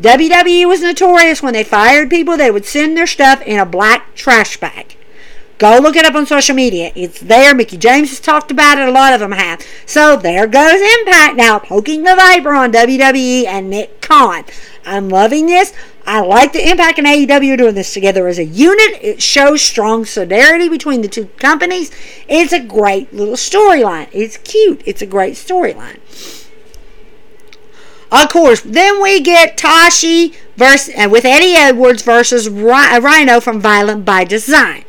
Speaker 1: WWE was notorious when they fired people, they would send their stuff in a black trash bag. Go look it up on social media. It's there. Mickie James has talked about it. A lot of them have. So there goes Impact now poking the Viper on WWE and Nick Khan. I'm loving this. I like the Impact and AEW doing this together as a unit. It shows strong solidarity between the two companies. It's a great little storyline. It's cute. It's a great storyline. Of course, then we get Tashi versus, uh, with Eddie Edwards versus Rhino from Violent by Design.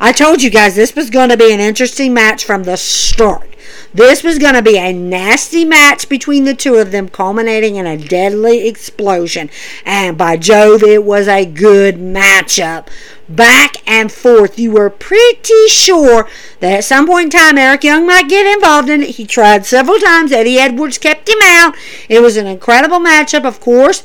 Speaker 1: I told you guys this was going to be an interesting match from the start. This was going to be a nasty match between the two of them, culminating in a deadly explosion. And by Jove, it was a good matchup. Back and forth. You were pretty sure that at some point in time, Eric Young might get involved in it. He tried several times. Eddie Edwards kept him out. It was an incredible matchup, of course.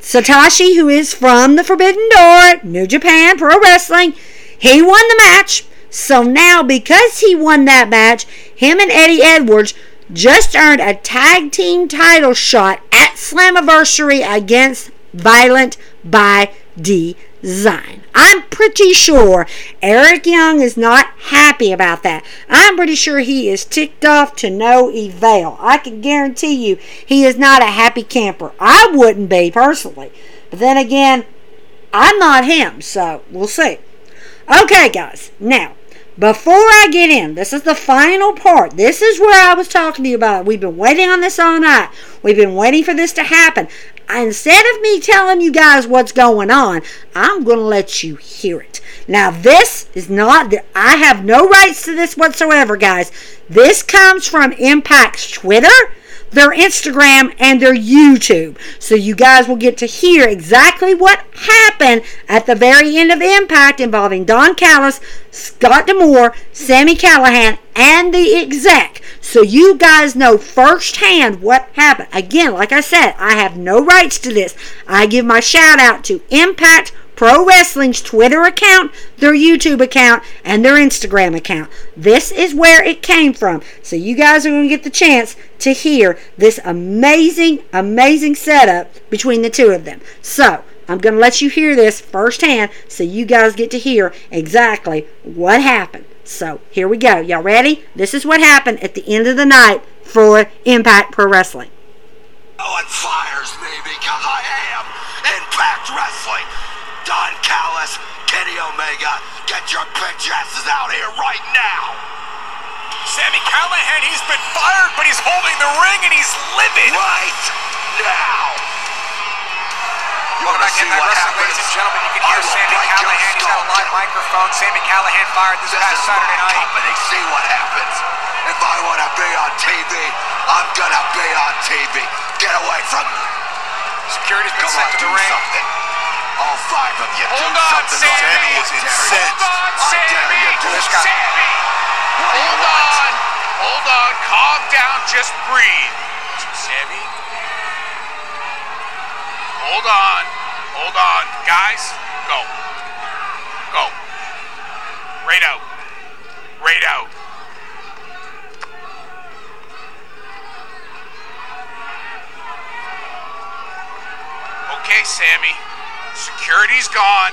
Speaker 1: Satoshi, who is from the Forbidden Door, New Japan Pro Wrestling, he won the match. So now, because he won that match, him and Eddie Edwards just earned a tag team title shot at Slammiversary against Violent by Design. I'm pretty sure Eric Young is not happy about that. I'm pretty sure he is ticked off to no avail. I can guarantee you he is not a happy camper. I wouldn't be personally. But then again, I'm not him, so we'll see. Okay, guys, now before I get in, this is the final part. This is where I was talking to you about. We've been waiting on this all night. We've been waiting for this to happen. Instead of me telling you guys what's going on, I'm going to let you hear it. Now, this is not, I have no rights to this whatsoever, guys. This comes from Impact's Twitter their Instagram, and their YouTube. So you guys will get to hear exactly what happened at the very end of Impact involving Don Callis, Scott D'Amore, Sami Callihan, and the exec. So you guys know firsthand what happened. Again, like I said, I have no rights to this. I give my shout out to Impact Pro Wrestling's Twitter account, their YouTube account, and their Instagram account. This is where it came from. So you guys are going to get the chance to hear this amazing, amazing setup between the two of them. So I'm going to let you hear this firsthand so you guys get to hear exactly what happened. So here we go. Y'all ready? This is what happened at the end of the night for Impact Pro Wrestling.
Speaker 2: Oh, it fires me because I am Impact Wrestling. Kenny Omega, get your bitch asses out here right now!
Speaker 3: Sami Callihan, he's been fired, but he's holding the ring and he's living!
Speaker 2: Right now!
Speaker 3: You back to Impact Wrestling, ladies and gentlemen. You can hear Sami Callihan. He's got a live microphone. Sami Callihan fired this,
Speaker 2: this
Speaker 3: past Saturday night.
Speaker 2: Company. See what happens. If I want to be on TV, I'm gonna be on TV. Get away from me.
Speaker 3: Security's been
Speaker 2: Come
Speaker 3: sent
Speaker 2: on,
Speaker 3: to the ring.
Speaker 2: Something. All five of you
Speaker 3: Hold
Speaker 2: do
Speaker 3: on,
Speaker 2: something
Speaker 3: Sami.
Speaker 2: Sami
Speaker 3: is
Speaker 2: incensed.
Speaker 3: Hold on,
Speaker 2: I dare you to.
Speaker 3: This
Speaker 4: Sammy,
Speaker 2: What you
Speaker 4: hold
Speaker 2: want?
Speaker 4: on. Hold on. Calm down. Just breathe. Sammy. Hold on. Hold on. Guys, go. Go. Right out. Right out. Okay, Sammy. Security's gone.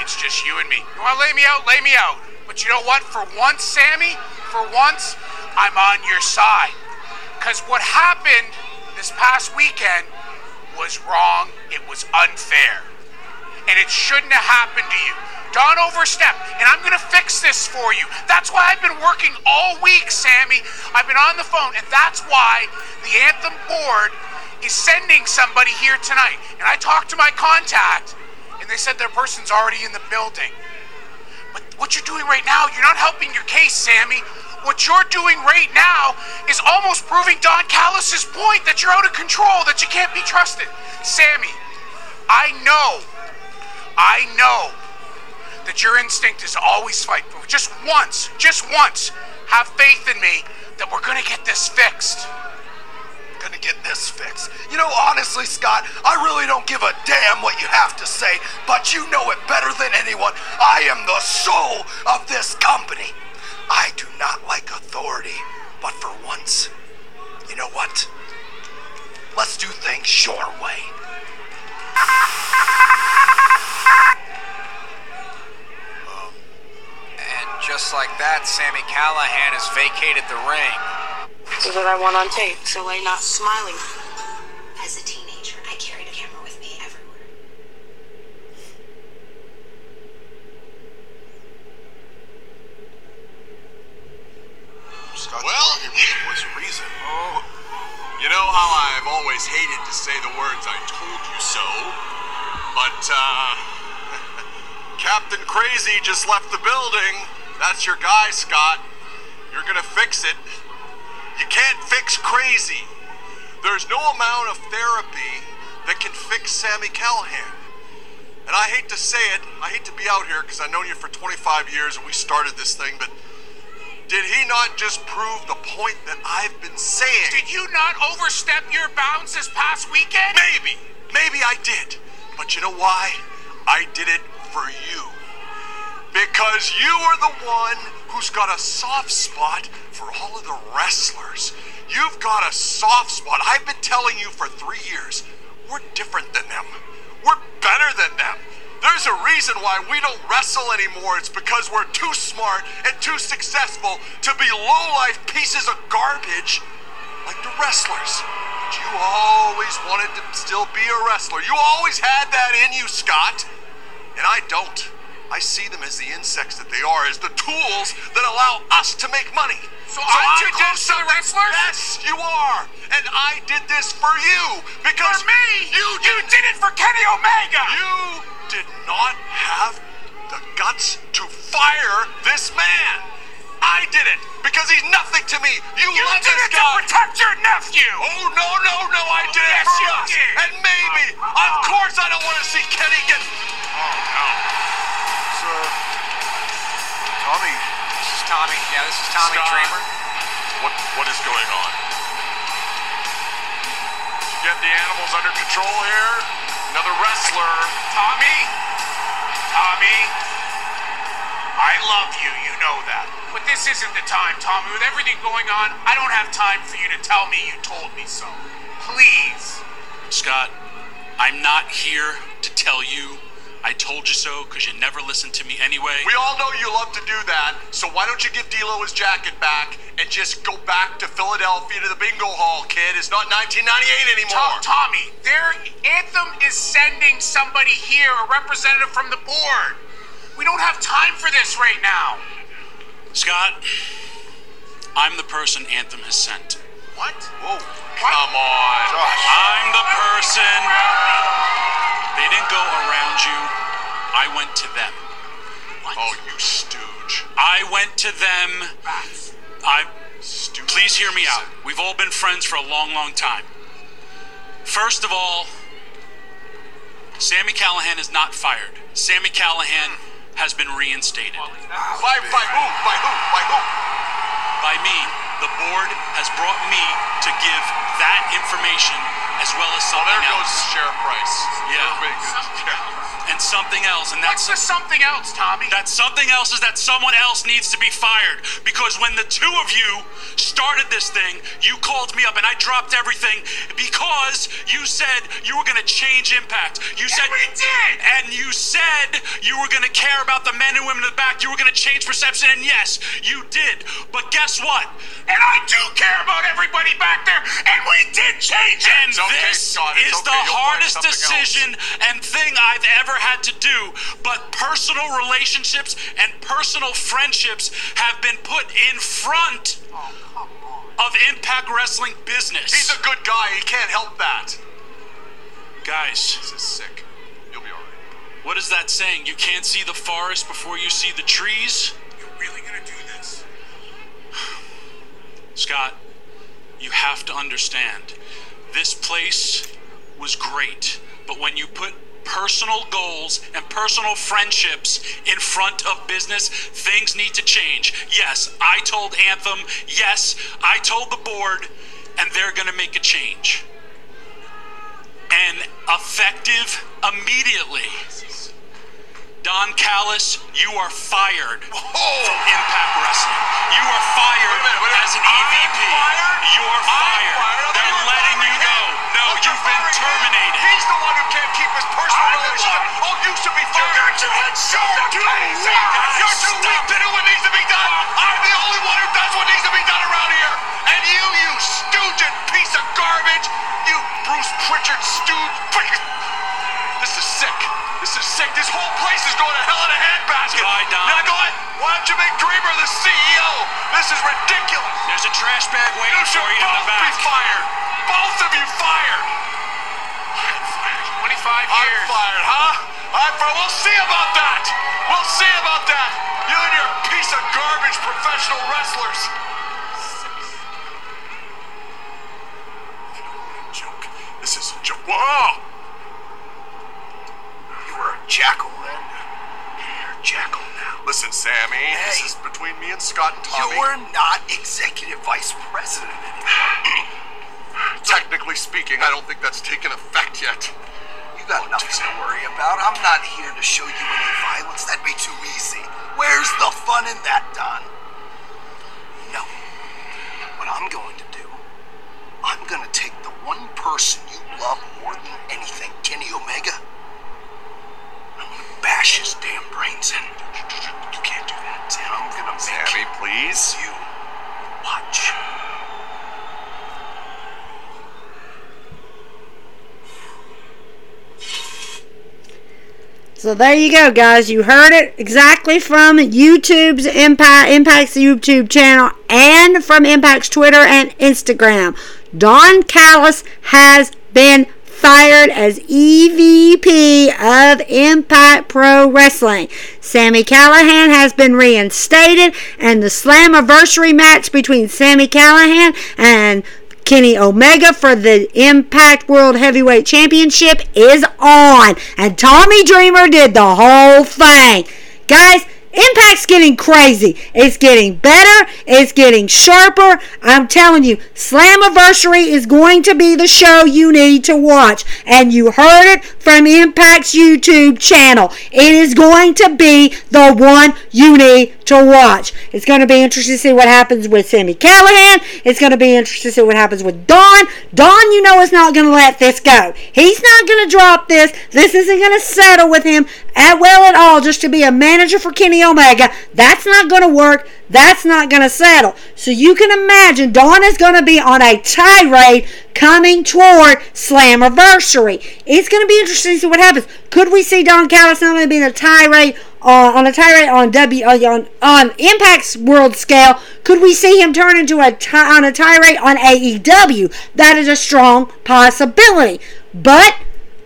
Speaker 4: It's just you and me. You want to lay me out? Lay me out. But you know what? For once, Sammy, for once, I'm on your side. Because what happened this past weekend was wrong. It was unfair. And it shouldn't have happened to you. Don overstepped, and I'm going to fix this for you. That's why I've been working all week, Sammy. I've been on the phone, and that's why the Anthem board is sending somebody here tonight. And I talked to my contact, and they said their person's already in the building. But what you're doing right now, you're not helping your case, Sammy. What you're doing right now is almost proving Don Callis's point that you're out of control, that you can't be trusted. Sammy, I know, I know that your instinct is to always fight, but just once, just once, have faith in me that we're gonna get this fixed.
Speaker 2: Gonna get this fixed. You know, honestly, Scott, I really don't give a damn what you have to say, but you know it better than anyone. I am the soul of this company. I do not like authority, but for once, you know what? Let's do things your way.
Speaker 3: Um, and just like that, Sami Callihan has vacated the ring.
Speaker 5: This is what I want on tape. Soleil not smiling.
Speaker 6: As a teenager, I carried a camera with me everywhere.
Speaker 7: Well, what's the reason? Oh, you know how I've always hated to say the words "I told you so," but uh, Captain Crazy just left the building. That's your guy, Scott. You're gonna fix it. You can't fix crazy. There's no amount of therapy that can fix Sami Callihan. And I hate to say it, I hate to be out here because I've known you for 25 years and we started this thing, but did he not just prove the point that I've been saying?
Speaker 4: Did you not overstep your bounds this past weekend?
Speaker 7: Maybe. Maybe I did. But you know why? I did it for you. Because you are the one who's got a soft spot for all of the wrestlers. You've got a soft spot. I've been telling you for three years. We're different than them. We're better than them. There's a reason why we don't wrestle anymore. It's because we're too smart and too successful to be low-life pieces of garbage like the wrestlers. But you always wanted to still be a wrestler. You always had that in you, Scott. And I don't. I see them as the insects that they are, as the tools that allow us to make money.
Speaker 4: So you
Speaker 7: I'm
Speaker 4: to the
Speaker 7: something-
Speaker 4: wrestlers?
Speaker 7: Yes, you are. And I did this for you because
Speaker 4: For me,
Speaker 7: you
Speaker 4: you did it for Kenny Omega.
Speaker 7: you did not have the guts to fire this man. I did it because he's nothing to me. You,
Speaker 4: You
Speaker 7: love
Speaker 4: did
Speaker 7: this
Speaker 4: it to protect your nephew.
Speaker 7: Oh no no no! I did
Speaker 4: Yes,
Speaker 7: it for
Speaker 4: you
Speaker 7: us.
Speaker 4: did.
Speaker 7: And maybe, of course, I don't want to see Kenny get.
Speaker 4: Oh no.
Speaker 8: Sir, Tommy,
Speaker 3: This is Tommy. Yeah, this is Tommy
Speaker 7: Scott.
Speaker 3: Dreamer.
Speaker 7: What what is going on? Did you get the animals under control here? Another wrestler.
Speaker 4: Tommy, Tommy, I love you. You know that. But this isn't the time, Tommy. With everything going on, I don't have time for you to tell me you told me so. Please.
Speaker 9: Scott, I'm not here to tell you I told you so because you never listened to me anyway.
Speaker 7: We all know you love to do that, so why don't you give D'Lo his jacket back and just go back to Philadelphia to the bingo hall, kid? It's not 1998 anymore.
Speaker 4: Tom, Tommy, their anthem is sending somebody here, a representative from the board. We don't have time for this right now.
Speaker 9: Scott, I'm the person Anthem has sent.
Speaker 4: What?
Speaker 7: Whoa, come on.
Speaker 9: I'm the person. They didn't go around you. I went to them.
Speaker 7: Oh, you stooge.
Speaker 9: I went to them.
Speaker 4: Rats.
Speaker 9: I
Speaker 7: Stooge.
Speaker 9: please hear me out. We've all been friends for a long, long time. First of all, Sami Callihan is not fired. Sami Callihan has been reinstated.
Speaker 7: By, by who? By who? By who?
Speaker 9: by me, the board has brought me to give that information as well as
Speaker 7: Well,
Speaker 9: something
Speaker 7: there goes
Speaker 9: else.
Speaker 7: the Sheriff Price.
Speaker 9: Yeah.
Speaker 7: You're big. Yeah.
Speaker 9: And something else, and
Speaker 4: What's
Speaker 9: that's
Speaker 4: the something else, Tommy?
Speaker 9: that something else is that someone else needs to be fired because when the two of you started this thing, you called me up and I dropped everything because you said you were going to change Impact. You said
Speaker 4: we did!
Speaker 9: and you said you were going to care about the men and women in the back. You were going to change perception, and yes, you did. But guess what?
Speaker 4: And I do care about everybody back there, and we did change it.
Speaker 9: And
Speaker 7: It's
Speaker 9: this
Speaker 7: it's
Speaker 9: is
Speaker 7: okay,
Speaker 9: the
Speaker 7: you'll
Speaker 9: hardest
Speaker 7: something else.
Speaker 9: decision and thing I've ever had to do. But personal relationships and personal friendships have been put in front of Impact Wrestling business.
Speaker 7: He's a good guy. He can't help that.
Speaker 9: Guys,
Speaker 7: This is sick. You'll be all right.
Speaker 9: What is that saying? You can't see the forest before you see the trees?
Speaker 4: You're really gonna do this?
Speaker 9: Scott, you have to understand. This place was great, but when you put personal goals and personal friendships in front of business, things need to change. Yes, I told Anthem. Yes, I told the board, and they're going to make a change. And effective immediately. Don Callis, you are fired oh! from Impact Wrestling. You are fired
Speaker 7: Wait a minute, wait a minute.
Speaker 9: as an EVP.
Speaker 7: You your head You're too weak. You're too weak to do what needs to be done. I'm the only one who does what needs to be done around here. And you, you stooge piece of garbage. You Bruce Pritchard stooge. This is sick. This is sick. This whole place is going to hell in a handbasket.
Speaker 9: Bye, Don.
Speaker 7: Now go ahead. Why don't you make Dreamer the CEO? This is ridiculous.
Speaker 9: There's a trash bag
Speaker 7: You
Speaker 9: waiting
Speaker 7: should
Speaker 9: for you in
Speaker 7: both
Speaker 9: the
Speaker 7: be
Speaker 9: back.
Speaker 7: fired. Both of you fired. I'm fired.
Speaker 4: 25 years.
Speaker 7: I'm fired, huh? I'm fired. We'll see about that. We'll see about that. You and your piece of garbage professional wrestlers. This isn't a joke. This is a joke. Whoa!
Speaker 2: You were a jackal then. You're a jackal now.
Speaker 7: Listen, Sammy. This is between me and Scott and Tommy.
Speaker 2: You're not executive vice president anymore.
Speaker 7: Technically speaking, I don't think that's taken effect yet.
Speaker 2: Got nothing to worry about. I'm not here to show you any violence. That'd be too easy. Where's the fun in that, Don? No. What I'm going to do, I'm going to take the one person you love more than anything, Kenny Omega. I'm going to bash his damn brains in. You can't do that. And I'm going to make
Speaker 7: Sammy, please.
Speaker 2: you watch.
Speaker 1: So there you go, guys. You heard it exactly from YouTube's Impact Impact's YouTube channel and from Impact's Twitter and Instagram. Don Callis has been fired as EVP of Impact Pro Wrestling. Sami Callihan has been reinstated, and the Slammiversary match between Sami Callihan and Kenny Omega for the Impact World Heavyweight Championship is on. And Tommy Dreamer did the whole thing. Guys, Impact's getting crazy. It's getting better. It's getting sharper. I'm telling you, Slammiversary is going to be the show you need to watch. And you heard it from Impact's YouTube channel. It is going to be the one you need to watch. It's going to be interesting to see what happens with Sami Callihan. It's going to be interesting to see what happens with Don. Don, you know, is not going to let this go. He's not going to drop this. This isn't going to settle with him at well at all just to be a manager for Kenny Omega. That's not going to work. That's not going to settle. So you can imagine Don is going to be on a tirade coming toward Slammiversary. It's going to be interesting to see what happens. Could we see Don Callis not only being a tirade uh, on a tirade on W uh, on on Impact's world scale? Could we see him turn into a ti- on a tirade on AEW? That is a strong possibility. But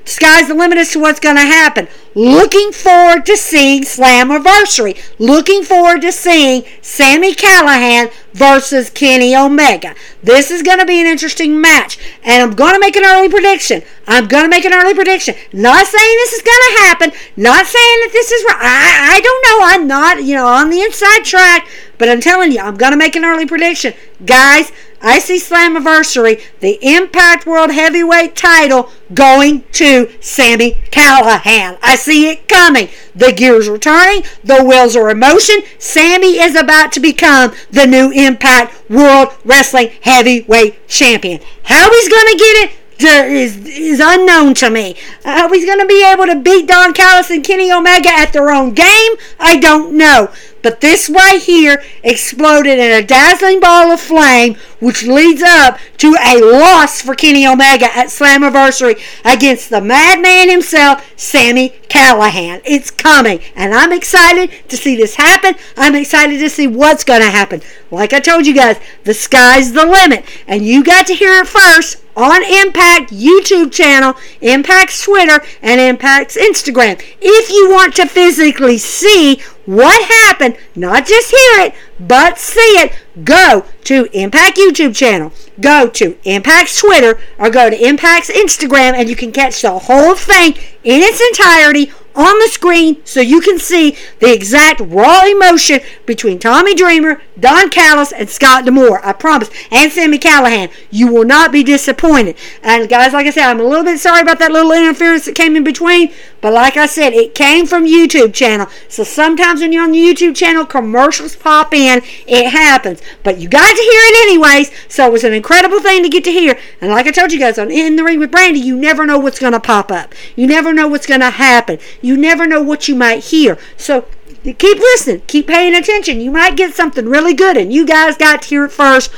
Speaker 1: sky's the limit as to what's going to happen. Looking forward to seeing Slammiversary. Looking forward to seeing Sami Callihan versus Kenny Omega. This is going to be an interesting match. And I'm going to make an early prediction. I'm going to make an early prediction. Not saying this is going to happen. Not saying that this is right. I, I don't know. I'm not, you know, on the inside track. But I'm telling you, I'm going to make an early prediction. Guys, I see Slammiversary, the Impact World Heavyweight title, going to Sami Callihan. I see it coming. The gears are turning. The wheels are in motion. Sammy is about to become the new Impact World Wrestling Heavyweight Champion. How he's going to get it? Is, is unknown to me. How he's going to be able to beat Don Callis and Kenny Omega at their own game? I don't know. But this right here exploded in a dazzling ball of flame, which leads up to a loss for Kenny Omega at Slammiversary against the madman himself, Sami Callihan. It's coming, and I'm excited to see this happen. I'm excited to see what's going to happen. Like I told you guys, the sky's the limit, and you got to hear it first on Impact YouTube channel, Impact's Twitter, and Impact's Instagram. If you want to physically see what happened, not just hear it, but see it, go to Impact YouTube channel, go to Impact's Twitter, or go to Impact's Instagram, and you can catch the whole thing in its entirety on the screen so you can see the exact raw emotion between Tommy Dreamer, Don Callis, and Scott D'Amore. I promise. And Sami Callihan. You will not be disappointed. And guys, like I said, I'm a little bit sorry about that little interference that came in between. But like I said, it came from YouTube channel. So sometimes when you're on the YouTube channel, commercials pop in. It happens. But you got to hear it anyways. So it was an incredible thing to get to hear. And like I told you guys on In the Ring with Brandy, you never know what's going to pop up. You never know what's going to happen. You never know what you might hear. So keep listening, keep paying attention. You might get something really good, and you guys got to hear it first,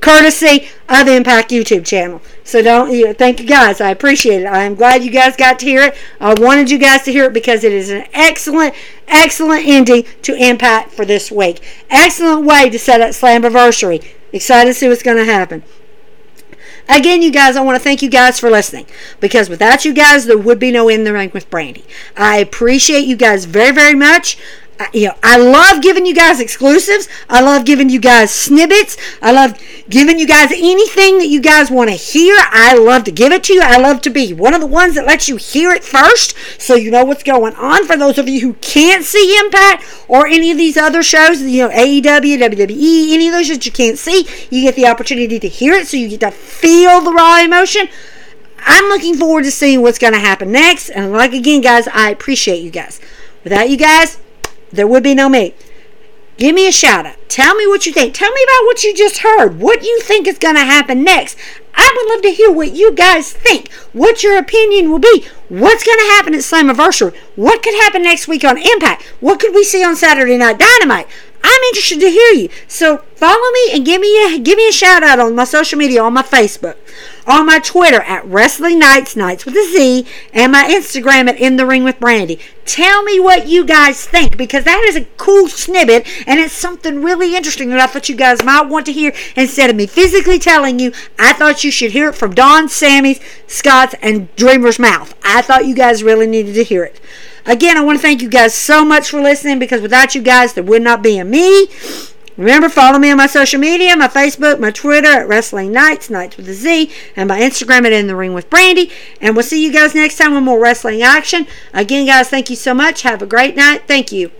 Speaker 1: courtesy of Impact YouTube channel. So don't you know, thank you guys. I appreciate it. I am glad you guys got to hear it. I wanted you guys to hear it because it is an excellent, excellent ending to Impact for this week. Excellent way to set up Slammiversary. Excited to see what's going to happen. Again, you guys, I want to thank you guys for listening because without you guys, there would be no In the Ring with Brandy. I appreciate you guys very, very much. I, you know, I love giving you guys exclusives. I love giving you guys snippets. I love giving you guys anything that you guys want to hear. I love to give it to you. I love to be one of the ones that lets you hear it first so you know what's going on. For those of you who can't see Impact or any of these other shows, you know, AEW, WWE, any of those that you can't see, you get the opportunity to hear it so you get to feel the raw emotion. I'm looking forward to seeing what's going to happen next. And like again, guys, I appreciate you guys. Without you guys, there would be no me. Give me a shout out. Tell me what you think. Tell me about what you just heard. What you think is going to happen next. I would love to hear what you guys think. What your opinion will be. What's going to happen at Slammiversary? What could happen next week on Impact? What could we see on Saturday Night Dynamite? I'm interested to hear you. So follow me and give me a give me a shout out on my social media, on my Facebook, on my Twitter at Wrestling Nights Nights with a Z, and my Instagram at In the Ring with Brandy. Tell me what you guys think because that is a cool snippet and it's something really interesting that I thought you guys might want to hear instead of me physically telling you. I thought you should hear it from Don, Sammy's, Scott's, and Dreamer's mouth. I thought you guys really needed to hear it. Again, I want to thank you guys so much for listening because without you guys, there would not be a me. Remember, follow me on my social media, my Facebook, my Twitter at Wrestling Nights, Nights with a Z, and my Instagram at In the Ring with Brandy. And we'll see you guys next time with more wrestling action. Again, guys, thank you so much. Have a great night. Thank you.